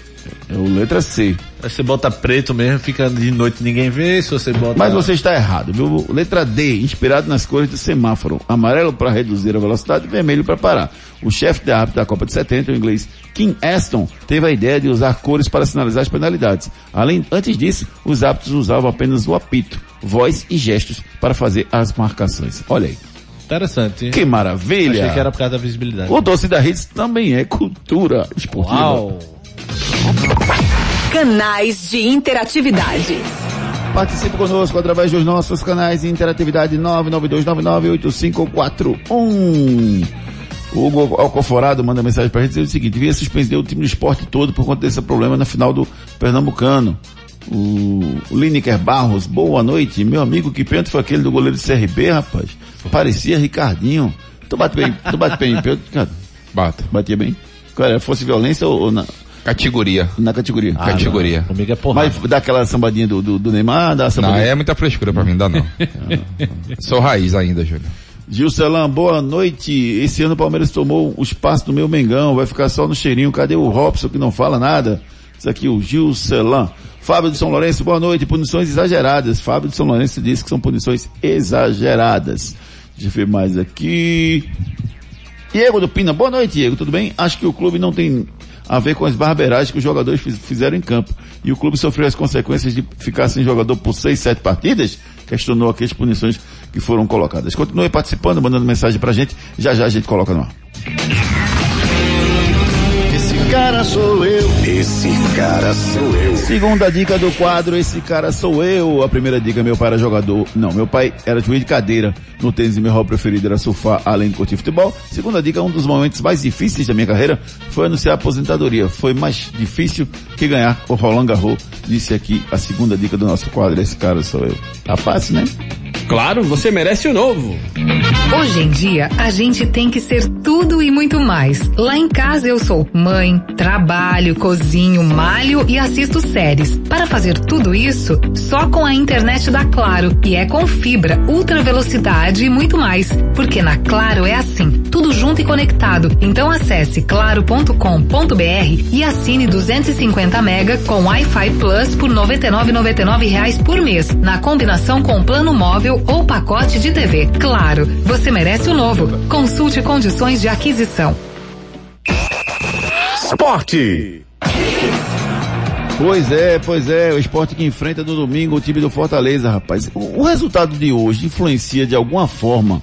É o letra C. Aí você bota preto mesmo, fica de noite ninguém vê, se você bota... Mas você está errado, viu? Letra D, inspirado nas cores do semáforo. Amarelo para reduzir a velocidade e vermelho para parar. O chefe de árbitro da Copa de 70, o inglês Kim Aston, teve a ideia de usar cores para sinalizar as penalidades. Além, antes disso, os árbitros usavam apenas o apito, voz e gestos para fazer as marcações. Olha aí. Interessante. Que maravilha! Achei que era por causa da visibilidade. O doce da Hits também é cultura esportiva. Uau! Canais de interatividade. Participe conosco através dos nossos canais de interatividade 992998541. O Hugo Alcoforado manda mensagem pra gente dizendo o seguinte, devia suspender o time do esporte todo por conta desse problema na final do Pernambucano. O, o Lineker Barros, boa noite. Meu amigo, que pênalti foi aquele do goleiro do CRB, rapaz? Parecia Ricardinho. Tu bate bem, tu bate bem em pênalti, cara? Bato. Batia bem? Cara, fosse violência ou, ou na, Categoria. na categoria? Ah, Categoria. não. Comigo é porrada. Mas dá aquela sambadinha do, do, do Neymar, dá a Não, sambadinha. é muita frescura pra mim, dá não. Sou raiz ainda, Júlio. Gilcelan, boa noite. Esse ano o Palmeiras tomou o espaço do meu Mengão, vai ficar só no cheirinho. Cadê o Robson que não fala nada? Isso aqui, o Gilcelan. Fábio de São Lourenço, boa noite. Punições exageradas. Fábio de São Lourenço disse que são punições exageradas. Deixa eu ver mais aqui. Diego do Pina, boa noite, Diego, tudo bem? Acho que o clube não tem a ver com as barberagens que os jogadores fiz- fizeram em campo. E o clube sofreu as consequências de ficar sem jogador por seis, sete partidas? Questionou aqui as punições que foram colocadas. Continue participando, mandando mensagem pra gente. Já já a gente coloca no ar. Esse cara sou eu. Esse cara sou eu. Segunda dica do quadro, esse cara sou eu. A primeira dica, meu pai era jogador. Não, meu pai era juiz de cadeira no tênis e meu hobby preferido era surfar, além de curtir futebol. Segunda dica, um dos momentos mais difíceis da minha carreira foi anunciar a aposentadoria. Foi mais difícil que ganhar o Roland Garros. Disse aqui a segunda dica do nosso quadro, esse cara sou eu. Tá fácil, né? Claro, você merece o novo. Hoje em dia, a gente tem que ser tudo e muito mais. Lá em casa eu sou mãe, trabalho, cozinho, malho e assisto séries. Para fazer tudo isso, só com a internet da Claro. E é com fibra, ultra velocidade e muito mais. Porque na Claro é assim, tudo junto e conectado. Então acesse claro.com.br e assine 250 mega com Wi-Fi Plus por 99,99 reais por mês, na combinação com plano móvel ou pacote de TV. Claro, você merece o novo. Consulte condições de aquisição. Esporte. Pois é, pois é, o esporte que enfrenta no domingo o time do Fortaleza, rapaz. O, o resultado de hoje influencia de alguma forma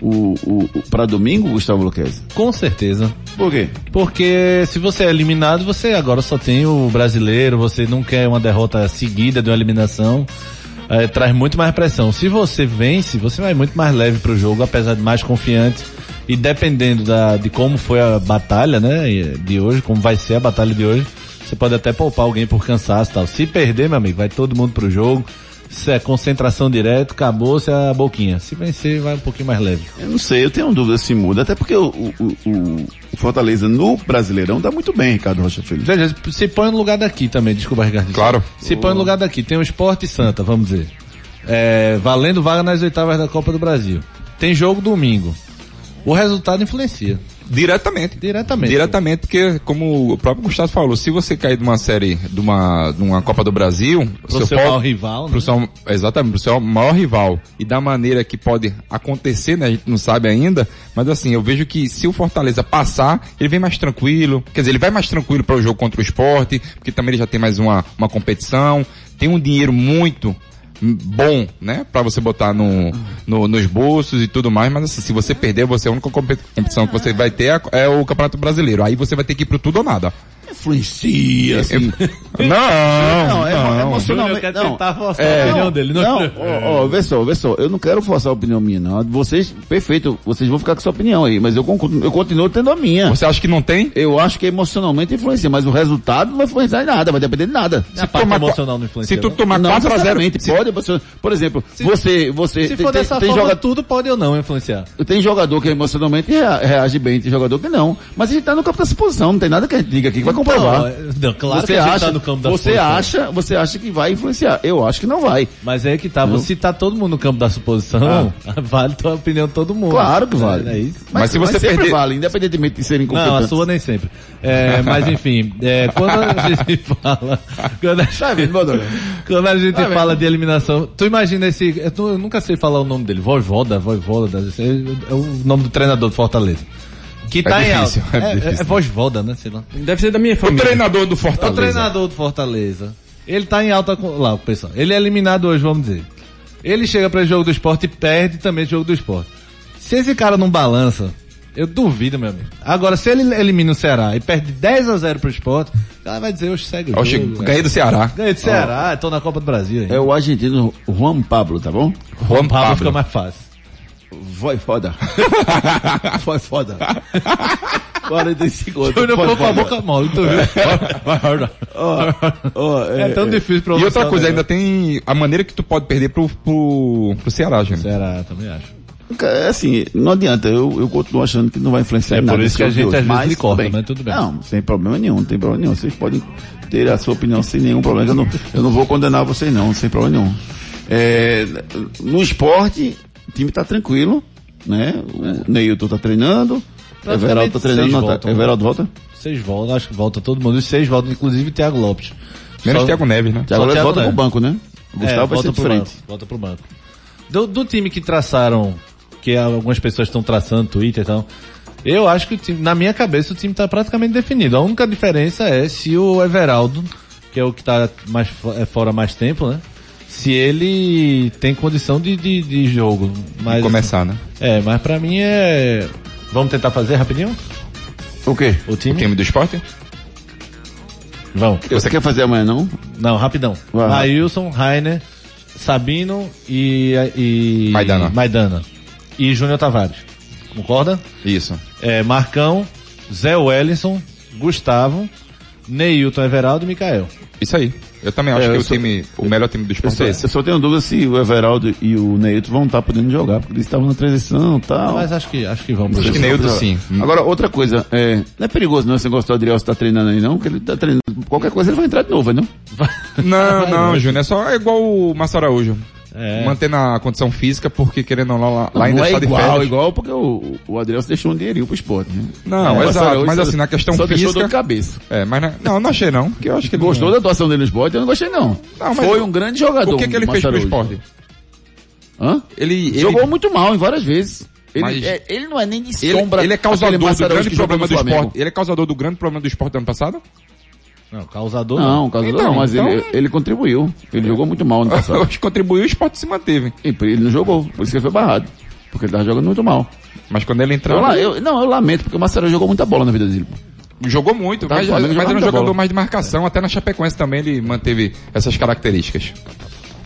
o, o, o para domingo, Gustavo Luquez? Com certeza. Por quê? Porque se você é eliminado, você agora só tem o brasileiro, você não quer uma derrota seguida de uma eliminação. Eh, traz muito mais pressão. Se você vence, você vai muito mais leve pro jogo, apesar de mais confiante. E dependendo da, de como foi a batalha, né, de hoje, como vai ser a batalha de hoje, você pode até poupar alguém por cansaço e tal. Se perder, meu amigo, vai todo mundo pro jogo. Se é concentração direto, acabou-se a boquinha. Se vencer, vai um pouquinho mais leve. Eu não sei, eu tenho dúvida se muda, até porque o, o, o- o Fortaleza no Brasileirão dá muito bem, Ricardo Rocha Filho. Veja, se põe no lugar daqui também, desculpa, Ricardo. Claro. Se põe no lugar daqui, tem o Esporte Santa, vamos dizer. É, valendo vaga nas oitavas da Copa do Brasil. Tem jogo domingo. O resultado influencia. Diretamente. Diretamente. Diretamente, porque como o próprio Gustavo falou, se você cair de uma série, de uma, de uma Copa do Brasil, Pro seu maior rival, né? pro seu, exatamente, pro seu maior rival, e da maneira que pode acontecer, né, a gente não sabe ainda, mas assim, eu vejo que se o Fortaleza passar, ele vem mais tranquilo, quer dizer, ele vai mais tranquilo para o jogo contra o esporte, porque também ele já tem mais uma, uma competição, tem um dinheiro muito bom, né, para você botar no, no- nos bolsos e tudo mais, mas assim, se você perder, você a única compe- competição que você vai ter é, é o Campeonato Brasileiro. Aí você vai ter que ir pro tudo ou nada. Influencia, assim. Não, Não, é não. emocionalmente. Quer Não, tentar forçar É, a opinião dele. Não, Não, ó, ó, vê só, vê só. Eu não quero forçar a opinião minha, não. Vocês, perfeito, vocês vão ficar com sua opinião aí, mas eu, eu continuo tendo a minha. Você acha que não tem? Eu acho que emocionalmente influencia, mas o resultado não vai influenciar em nada, vai depender de nada. a parte emocional não influencia. Se tu não? tomar não 4 a 0 necessariamente, pode, por exemplo, você, você, Se tem, for tem- dessa tem forma, joga- tudo pode ou não influenciar. tem jogador que emocionalmente rea- reage bem, tem jogador que não. Mas a gente tá no campo da suposição, não tem nada que a gente diga aqui que vai comprovar. Não, não, claro você que a gente acha, tá no campo da você suposição. acha, você acha que vai influenciar. Eu acho que não vai. Mas é que tá, se tá todo mundo no campo da suposição, vale a opinião de todo mundo. Ah. Claro que vale. É, é isso. Mas se você sempre perder- vale, independentemente de serem Não, a sua nem sempre. É, mas enfim, é, quando a gente fala. Quando a, Tá vendo, quando a gente Tá vendo? fala de eliminação, tu imagina esse. Eu, eu nunca sei falar o nome dele, Voivoda, Voivoda, é o nome do treinador do Fortaleza. Que tá em difícil, alta. é É, é, é Voivoda, né? Sei lá. Deve ser da minha O família. treinador do O Fortaleza. treinador do Fortaleza. Ele tá em alta com- lá, o pessoal. Ele é eliminado hoje, vamos dizer. Ele chega para o jogo do esporte e perde também o jogo do esporte. Se esse cara não balança, eu duvido, meu amigo. Agora, se ele elimina o Ceará e perde 10 a 0 pro esporte, o cara vai dizer, hoje segue o Oxe, jogo. ganhei do Ceará. Ganhei do Ceará, tô na Copa do Brasil. É o argentino Juan Pablo, tá bom? Juan Pablo Pablo. fica mais fácil. Vai foda. Vai foda. 45 outros. Júnior ficou com a boca mole, tu viu? Ó, ó, É tão difícil pra E outra coisa, né? ainda tem a maneira que tu pode perder pro, pro, pro Ceará, gente. Ceará, também acho. É assim, não adianta, eu, eu continuo achando que não vai influenciar É em nada. por isso que a gente hoje, às vezes corta, tudo mas tudo bem. Não, sem problema nenhum, não tem problema nenhum. Vocês podem ter a sua opinião sem nenhum problema. Eu não, eu não vou condenar vocês não, sem problema nenhum. É, no esporte, o time tá tranquilo, né? O Neilton tá treinando, o Everaldo tá treinando, tá, voltam. Everaldo volta? Seis voltam, acho que volta todo mundo. Os seis voltam, inclusive Thiago Lopes. Menos Só- Thiago Neves, né? Thiago Só Neves Thiago volta pro Neves. banco, né? O É, Gustavo vai volta ser pro diferente. banco, volta pro banco. Do, do time que traçaram, que algumas pessoas estão traçando, Twitter e tal, eu acho que o time, na minha cabeça o time tá praticamente definido. A única diferença é se o Everaldo, que é o que tá mais é fora mais tempo, né? Se ele tem condição de, de, de jogo. Mas, Começar, né? É, mas pra mim é. Vamos tentar fazer rapidinho? O quê? O time? O time do esporte? Vamos. Você quer fazer amanhã, não? Não, rapidão. Vai. Maílson, Rainer, Sabino e, e Maidana. Maidana. E Júnior Tavares. Concorda? Isso. É, Marcão, Zé Wellington, Gustavo, Neilton Everaldo e Mikael. Isso aí. Eu também acho É, que eu o só- time, o melhor time do Eu esporte só, é eu esse. só tenho dúvida se o Everaldo e o Neilton vão estar podendo jogar, porque eles estavam na transição e tal. Mas acho que, acho que vamos. Acho que Neilton sim. Agora, outra coisa, é, não é perigoso não esse negócio do Adriel estar treinando aí não, porque ele tá treinando, qualquer coisa ele vai entrar de novo, não? Não, não, Júnior, é só é igual o Márcio Araújo. É. Mantendo a condição física, porque querendo ou não, lá, Não, lá ainda não é está de igual, férias. igual porque o, o Adriel se deixou um dinheirinho pro esporte, né? Não, É, exato, mas só- assim, na questão só deixou física- dor de cabeça. É, mas na- não, não achei não, porque eu acho que ele Gostou não- da atuação dele no esporte? Eu não gostei não. Não, Foi um grande jogador. O que que ele fez pro esporte? Hã? Ele, ele Jogou muito mal em várias vezes. Ele, Mas- é- ele não é nem de ele, sombra. ele é causador do grande que problema do esporte. Ele é causador do grande problema do esporte do ano passado? Não, causador Não, causador Então, não, mas então- ele, ele contribuiu. Ele jogou muito mal no passado. Contribuiu e o esporte se manteve. E ele não jogou, por isso que ele foi barrado. Porque ele tava jogando muito mal. Mas quando ele Eu, entrou, la- eu- não, eu lamento, porque o Marcelo jogou muita bola na vida dele. jogou muito, Tá, mas, o mas jogava era um muita jogador bola. mais de marcação. Até na Chapecoense também ele manteve essas características.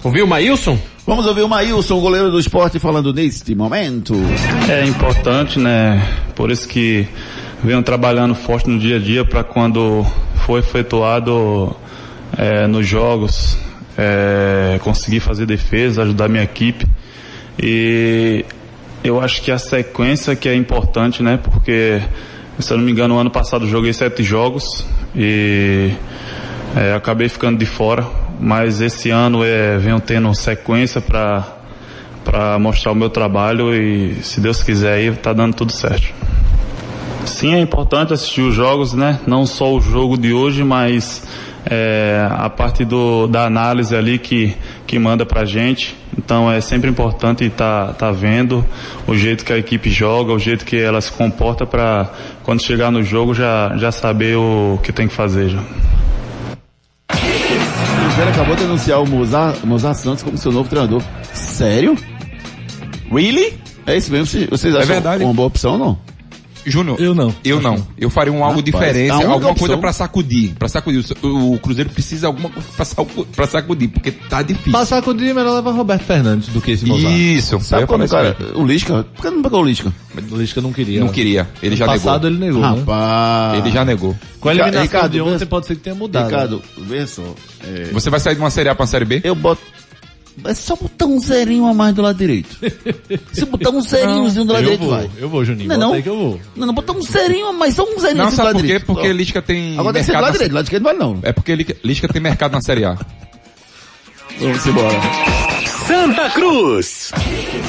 Ouviu, Maílson? Vamos ouvir o Maílson, goleiro do esporte, falando neste momento. É importante, né? Por isso que venho trabalhando forte no dia a dia para quando for efetuado é, nos jogos, é, conseguir fazer defesa, ajudar minha equipe. E eu acho que a sequência que é importante, né? Porque, se eu não me engano, ano passado joguei sete jogos e é, acabei ficando de fora. Mas esse ano é, venho tendo sequência para para mostrar o meu trabalho e se Deus quiser aí tá dando tudo certo. Sim, é importante assistir os jogos, né? Não só o jogo de hoje, mas é, a parte do, da análise ali que, que manda pra gente. Então é sempre importante estar tá, tá vendo o jeito que a equipe joga, o jeito que ela se comporta para quando chegar no jogo já, já saber o que tem que fazer já. O Cruzeiro acabou de anunciar o Mozart, Mozart Santos como seu novo treinador. Sério? Really? É isso mesmo? Vocês- É acham verdade. uma boa opção ou não? Júnior, Eu não. eu não. Eu faria um algo Rapaz, diferente, única alguma opção- coisa pra sacudir. Pra sacudir. O, o Cruzeiro precisa de alguma coisa pra, pra sacudir, porque tá difícil. Passar com o dia melhor levar Roberto Fernandes do que esse Mozart. Isso. Sabe quando, cara? isso O Lisca? Por que não pegou o Lisca? O Lisca não queria. Não né? queria. Ele já no negou. passado ele negou, né? Rapaz. Ele já negou. Com a eliminação Ricardo, de ontem pode ser que tenha mudado. Ricardo, vê só. é, Você vai sair de uma Série A pra uma Série B? eu boto. É só botar um zerinho a mais do lado direito. Se botar um zerinhozinho do lado eu direito, vou, vai. eu vou, Juninho. Não é não? que eu vou. Não, não, botar um zerinho a mais, só um zerinho Não, do sabe lado por quê? direito. Porque. Lisca tem Agora tem que ser do mercado lado na- direito, do lado esquerdo não vale não. É porque Lisca- Lisca tem mercado na Série A. Vamos embora. Santa Cruz.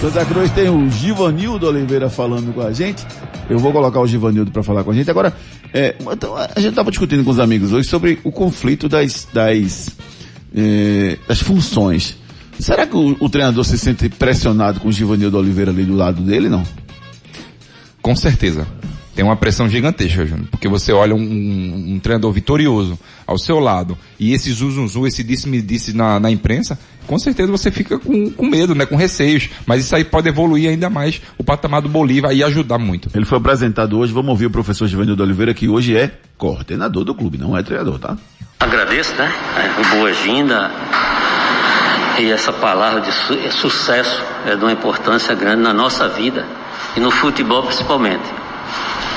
Santa Cruz tem o Givanildo Oliveira falando com a gente. Eu vou colocar o Givanildo para falar com a gente. Agora, é, então, a gente estava discutindo com os amigos hoje sobre o conflito das, das, é, das funções. Será que o, o treinador se sente pressionado com o Givanildo Oliveira ali do lado dele, não? Com certeza. Tem uma pressão gigantesca, Júnior. Porque você olha um, um- um treinador vitorioso ao seu lado e esse zuzunzu, esse disse-me-disse na, na imprensa, com certeza você fica com, com medo, né? Com receios. Mas isso aí pode evoluir ainda mais o patamar do Bolívar e ajudar muito. Ele foi apresentado hoje, vamos ouvir o professor Givanildo Oliveira, que hoje é coordenador do clube, não é treinador, tá? Agradeço, né? É, Boa-vinda. E essa palavra de su é sucesso é de uma importância grande na nossa vida e no futebol principalmente.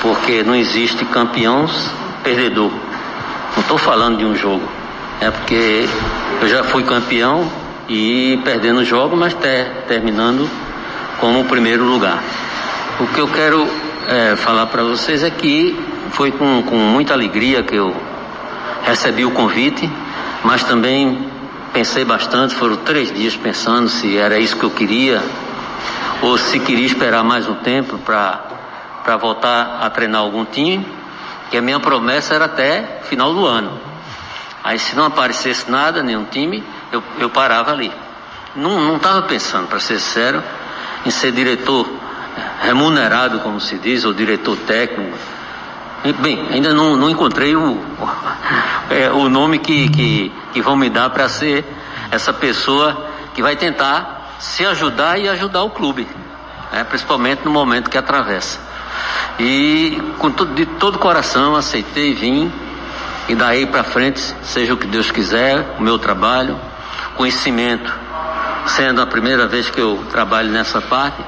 porque não existe campeão perdedor. Não estou falando de um jogo. É porque eu já fui campeão e perdendo o jogo, mas ter, terminando como primeiro lugar. O que eu quero é, falar para vocês é que foi com, com muita alegria que eu recebi o convite, mas também pensei bastante, foram três dias pensando se era isso que eu queria, ou se queria esperar mais um tempo para voltar a treinar algum time, que a minha promessa era até final do ano. Aí se não aparecesse nada, nenhum time, eu, eu parava ali. Não estava pensando, para ser sincero, em ser diretor remunerado, como se diz, ou diretor técnico. Bem, ainda não, não encontrei o, é, o nome que, que, que vão me dar para ser essa pessoa que vai tentar se ajudar e ajudar o clube, né, principalmente no momento que atravessa. E com todo, de todo o coração aceitei, vim, e daí para frente, seja o que Deus quiser, o meu trabalho, conhecimento, sendo a primeira vez que eu trabalho nessa parte,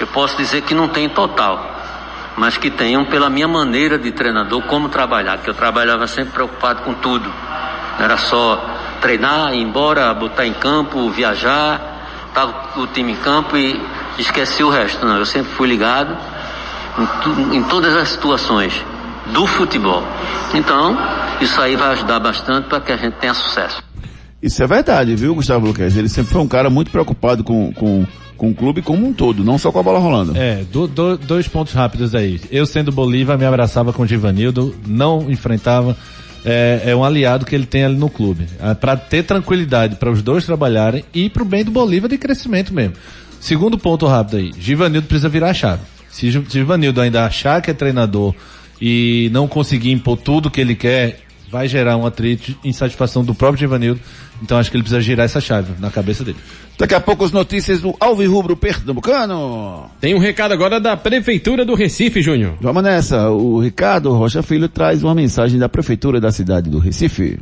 eu posso dizer que não tem total, mas que tenham pela minha maneira de treinador como trabalhar, que eu trabalhava sempre preocupado com tudo. Não era só treinar, ir embora, botar em campo, viajar, tava o time em campo e esqueci o resto. Não, eu sempre fui ligado em, tu, em todas as situações do futebol. Então, isso aí vai ajudar bastante para que a gente tenha sucesso. Isso é verdade, viu, Gustavo Luquez? Ele sempre foi um cara muito preocupado com, com, com o clube como um todo, não só com a bola rolando. É, do, do, dois pontos rápidos aí. Eu sendo Bolívar, me abraçava com o Givanildo, não enfrentava. É, é um aliado que ele tem ali no clube. É, para ter tranquilidade para os dois trabalharem e para o bem do Bolívar de crescimento mesmo. Segundo ponto rápido aí, Givanildo precisa virar a chave. Se Givanildo ainda achar que é treinador e não conseguir impor tudo que ele quer, vai gerar um atrito, insatisfação do próprio Givanildo. Então acho que ele precisa girar essa chave na cabeça dele. Daqui a pouco as notícias do Alvirrubro Pernambucano. Tem um recado agora da Prefeitura do Recife, Júnior. Vamos nessa. O Ricardo Rocha Filho traz uma mensagem da Prefeitura da cidade do Recife.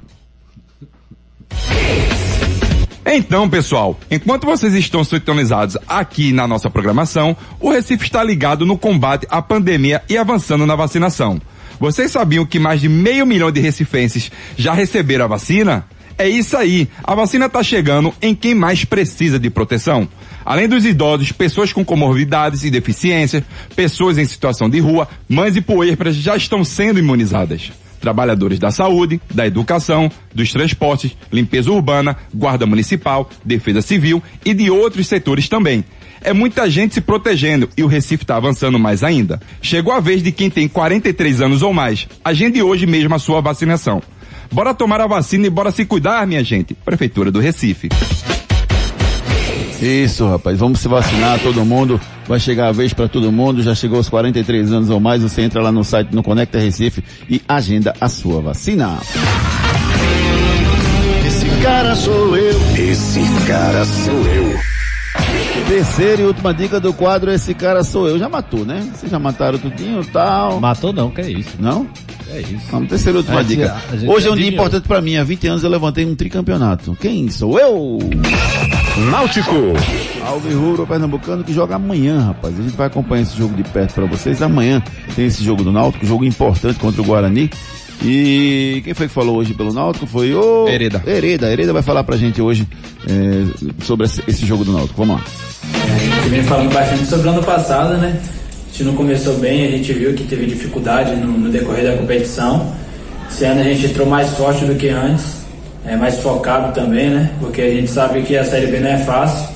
Então, pessoal, enquanto vocês estão sintonizados aqui na nossa programação, o Recife está ligado no combate à pandemia e avançando na vacinação. Vocês sabiam que mais de meio milhão de recifenses já receberam a vacina? É isso aí, a vacina está chegando em quem mais precisa de proteção. Além dos idosos, pessoas com comorbidades e deficiências, pessoas em situação de rua, mães e puérperas já estão sendo imunizadas trabalhadores da saúde, da educação, dos transportes, limpeza urbana, guarda municipal, defesa civil e de outros setores também. É muita gente se protegendo e o Recife está avançando mais ainda. Chegou a vez de quem tem 43 anos ou mais. Agende hoje mesmo a sua vacinação. Bora tomar a vacina e bora se cuidar, minha gente. Prefeitura do Recife. Isso, rapaz. Vamos se vacinar, todo mundo. Vai chegar a vez para todo mundo. Já chegou aos 43 anos ou mais. Você entra lá no site no Conecta Recife e agenda a sua vacina. Esse cara sou eu. Esse cara sou eu. Terceira e última dica do quadro, esse cara sou eu. Já matou, né? Vocês já mataram tudinho e tal. Matou não, que é isso. Não? É isso. Vamos, terceira e última gente- dica. Hoje é um dia importante pra mim. Há 20 anos eu levantei um tricampeonato. Quem sou eu? Náutico. Alvirrubro Pernambucano que joga amanhã, rapaz. A gente vai acompanhar esse jogo de perto pra vocês. Amanhã tem esse jogo do Náutico, jogo importante contra o Guarani. E quem foi que falou hoje pelo Náutico foi o... Hereda. Hereda. Hereda vai falar pra gente hoje eh, sobre esse, esse jogo do Náutico. Vamos lá. A gente vem falando bastante sobre o ano passado, né? A gente não começou bem, a gente viu que teve dificuldade no, no decorrer da competição. Esse ano a gente entrou mais forte do que antes, é mais focado também, né? Porque a gente sabe que a Série B não é fácil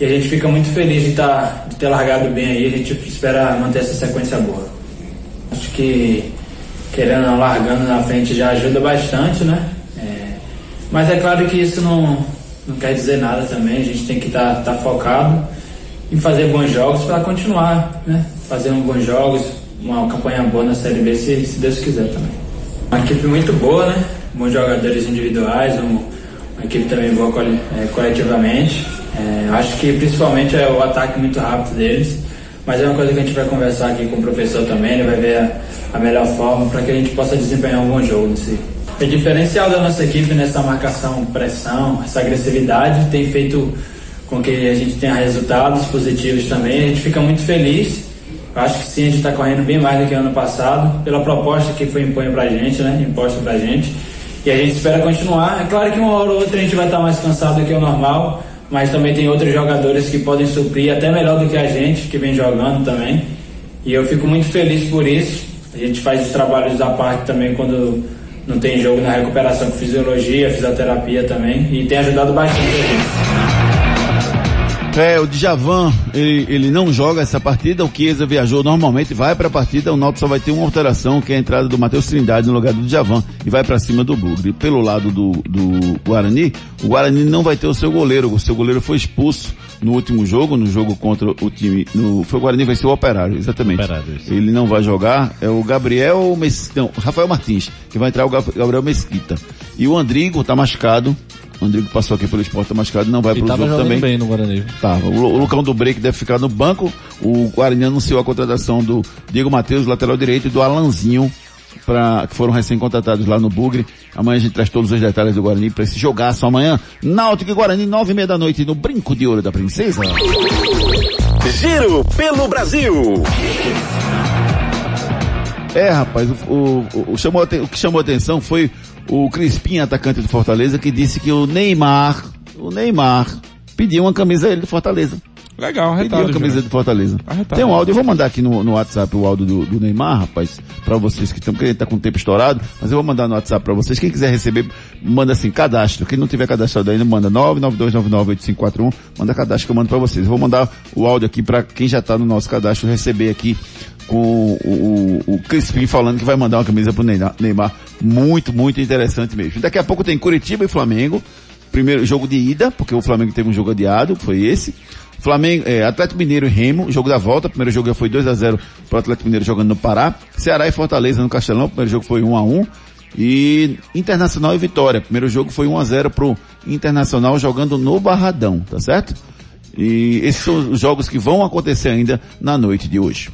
e a gente fica muito feliz de, tá, de ter largado bem aí. A gente espera manter essa sequência boa. Acho que querendo ou largando na frente já ajuda bastante, né? É, mas é claro que isso não, não quer dizer nada também. A gente tem que estar tá, focado em fazer bons jogos para continuar, né? Fazendo bons jogos, uma campanha boa na Série B, se, se Deus quiser também. Uma equipe muito boa, né? Bons jogadores individuais, um- uma equipe também boa é, coletivamente. É, acho que principalmente é o ataque muito rápido deles, mas é uma coisa que a gente vai conversar aqui com o professor também, ele vai ver a, a melhor forma para que a gente possa desempenhar um bom jogo nesse. O diferencial da nossa equipe nessa marcação, pressão, essa agressividade tem feito com que a gente tenha resultados positivos também. A gente fica muito feliz acho que sim, a gente está correndo bem mais do que ano passado, pela proposta que foi imposta pra gente, né? Imposta pra gente. E a gente espera continuar. É claro que uma hora ou outra a gente vai estar mais cansado do que o normal, mas também tem outros jogadores que podem suprir até melhor do que a gente, que vem jogando também. E eu fico muito feliz por isso. A gente faz os trabalhos da parte também quando não tem jogo na recuperação com fisiologia, fisioterapia também. E tem ajudado bastante a gente. É, o Djavan, ele, ele não joga essa partida, o Chiesa viajou normalmente, vai para a partida, o Náutico só vai ter uma alteração, que é a entrada do Matheus Trindade no lugar do Djavan, e vai para cima do Bugre. Pelo lado do, do Guarani, o Guarani não vai ter o seu goleiro, o seu goleiro foi expulso no último jogo, no jogo contra o time, no, foi o Guarani, vai ser o Operário, exatamente. Operário, ele não vai jogar, é o Gabriel Mesquita, não, Rafael Martins, que vai entrar o Gab- Gabriel Mesquita. E o Andrigo tá machucado, o Andrigo passou aqui pelo esporte tá machucado, não vai E pro tava jogo jogando também. bem no Guarani. Tava. O, o Lucão do Break deve ficar no banco. O Guarani anunciou a contratação do Diego Matheus, lateral direito, e do Alanzinho, pra, que foram recém-contratados lá no Bugre. Amanhã a gente traz todos os detalhes do Guarani para esse jogaço amanhã. Náutico e Guarani, nove e meia da noite, no Brinco de Ouro da Princesa. Giro pelo Brasil. É, rapaz, o, o- o- o chamou, o que chamou a atenção foi o Crispim, atacante do Fortaleza, que disse que o Neymar, o Neymar, pediu uma camisa ele do Fortaleza. Legal, Pediu arretado. uma camisa Júnior. do Fortaleza. Arretado. Tem um áudio, eu vou mandar aqui no, no WhatsApp o áudio do, do Neymar, rapaz, pra vocês que estão, porque ele tá com o tempo estourado, mas eu vou mandar no WhatsApp pra vocês. Quem quiser receber, manda assim, cadastro. Quem não tiver cadastrado ainda, manda 992998541, manda cadastro que eu mando pra vocês. Eu vou mandar o áudio aqui pra quem já tá no nosso cadastro receber aqui com o, o, o Crispim falando que vai mandar uma camisa pro Neymar. Muito, muito interessante mesmo. Daqui a pouco tem Curitiba e Flamengo. Primeiro jogo de ida, porque o Flamengo teve um jogo adiado, foi esse. Flamengo, é, Atlético Mineiro e Remo, jogo da volta. Primeiro jogo foi 2 a 0 para o Atlético Mineiro jogando no Pará. Ceará e Fortaleza no Castelão. Primeiro jogo foi 1 a 1 E Internacional e Vitória. Primeiro jogo foi 1 a 0 pro Internacional jogando no Barradão, tá certo? E esses são os jogos que vão acontecer ainda na noite de hoje.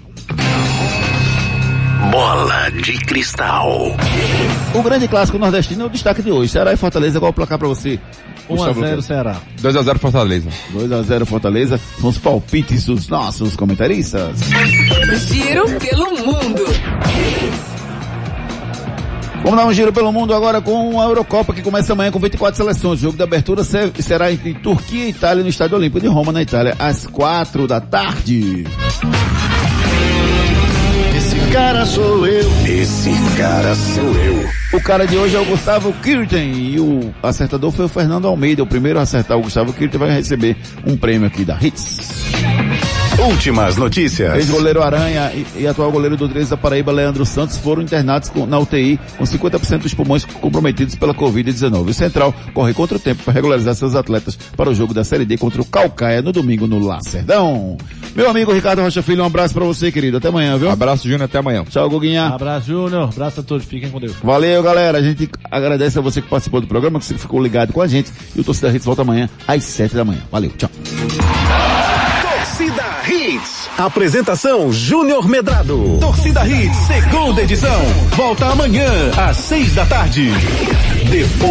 Bola de cristal. O grande clássico nordestino é o destaque de hoje. Ceará e Fortaleza, qual o placar para você? 1 a 0 Ceará. 2x0 Fortaleza. 2 a 0 Fortaleza. São os palpites dos nossos comentaristas. Giro pelo mundo. Vamos dar um giro pelo mundo agora com a Eurocopa que começa amanhã com 24 seleções. O jogo de abertura se- será entre Turquia e Itália no Estádio Olímpico de Roma, na Itália, às 4 da tarde. Esse cara sou eu. Esse cara sou eu. O cara de hoje é o Gustavo Kirten e o acertador foi o Fernando Almeida. O primeiro a acertar o Gustavo Kirten vai receber um prêmio aqui da Hits. Últimas notícias. Ex-goleiro Aranha e, e atual goleiro do 13 da Paraíba, Leandro Santos, foram internados com- na UTI com 50% dos pulmões comprometidos pela Covid-19. O Central corre contra o tempo para regularizar seus atletas para o jogo da Série D contra o Calcaia no domingo no Lacerdão. Meu amigo Ricardo Rocha Filho, um abraço para você, querido. Até amanhã, viu? Abraço, Júnior. Até amanhã. Tchau, Guguinha. Abraço, Júnior. Abraço a todos. Fiquem com Deus. Valeu, galera. A gente agradece a você que participou do programa, que você ficou ligado com a gente. E o Torcida Hits volta amanhã às 7 da manhã. Valeu, tchau. Apresentação Júnior Medrado. Torcida Hits, segunda edição. Volta amanhã, às seis da tarde. Depois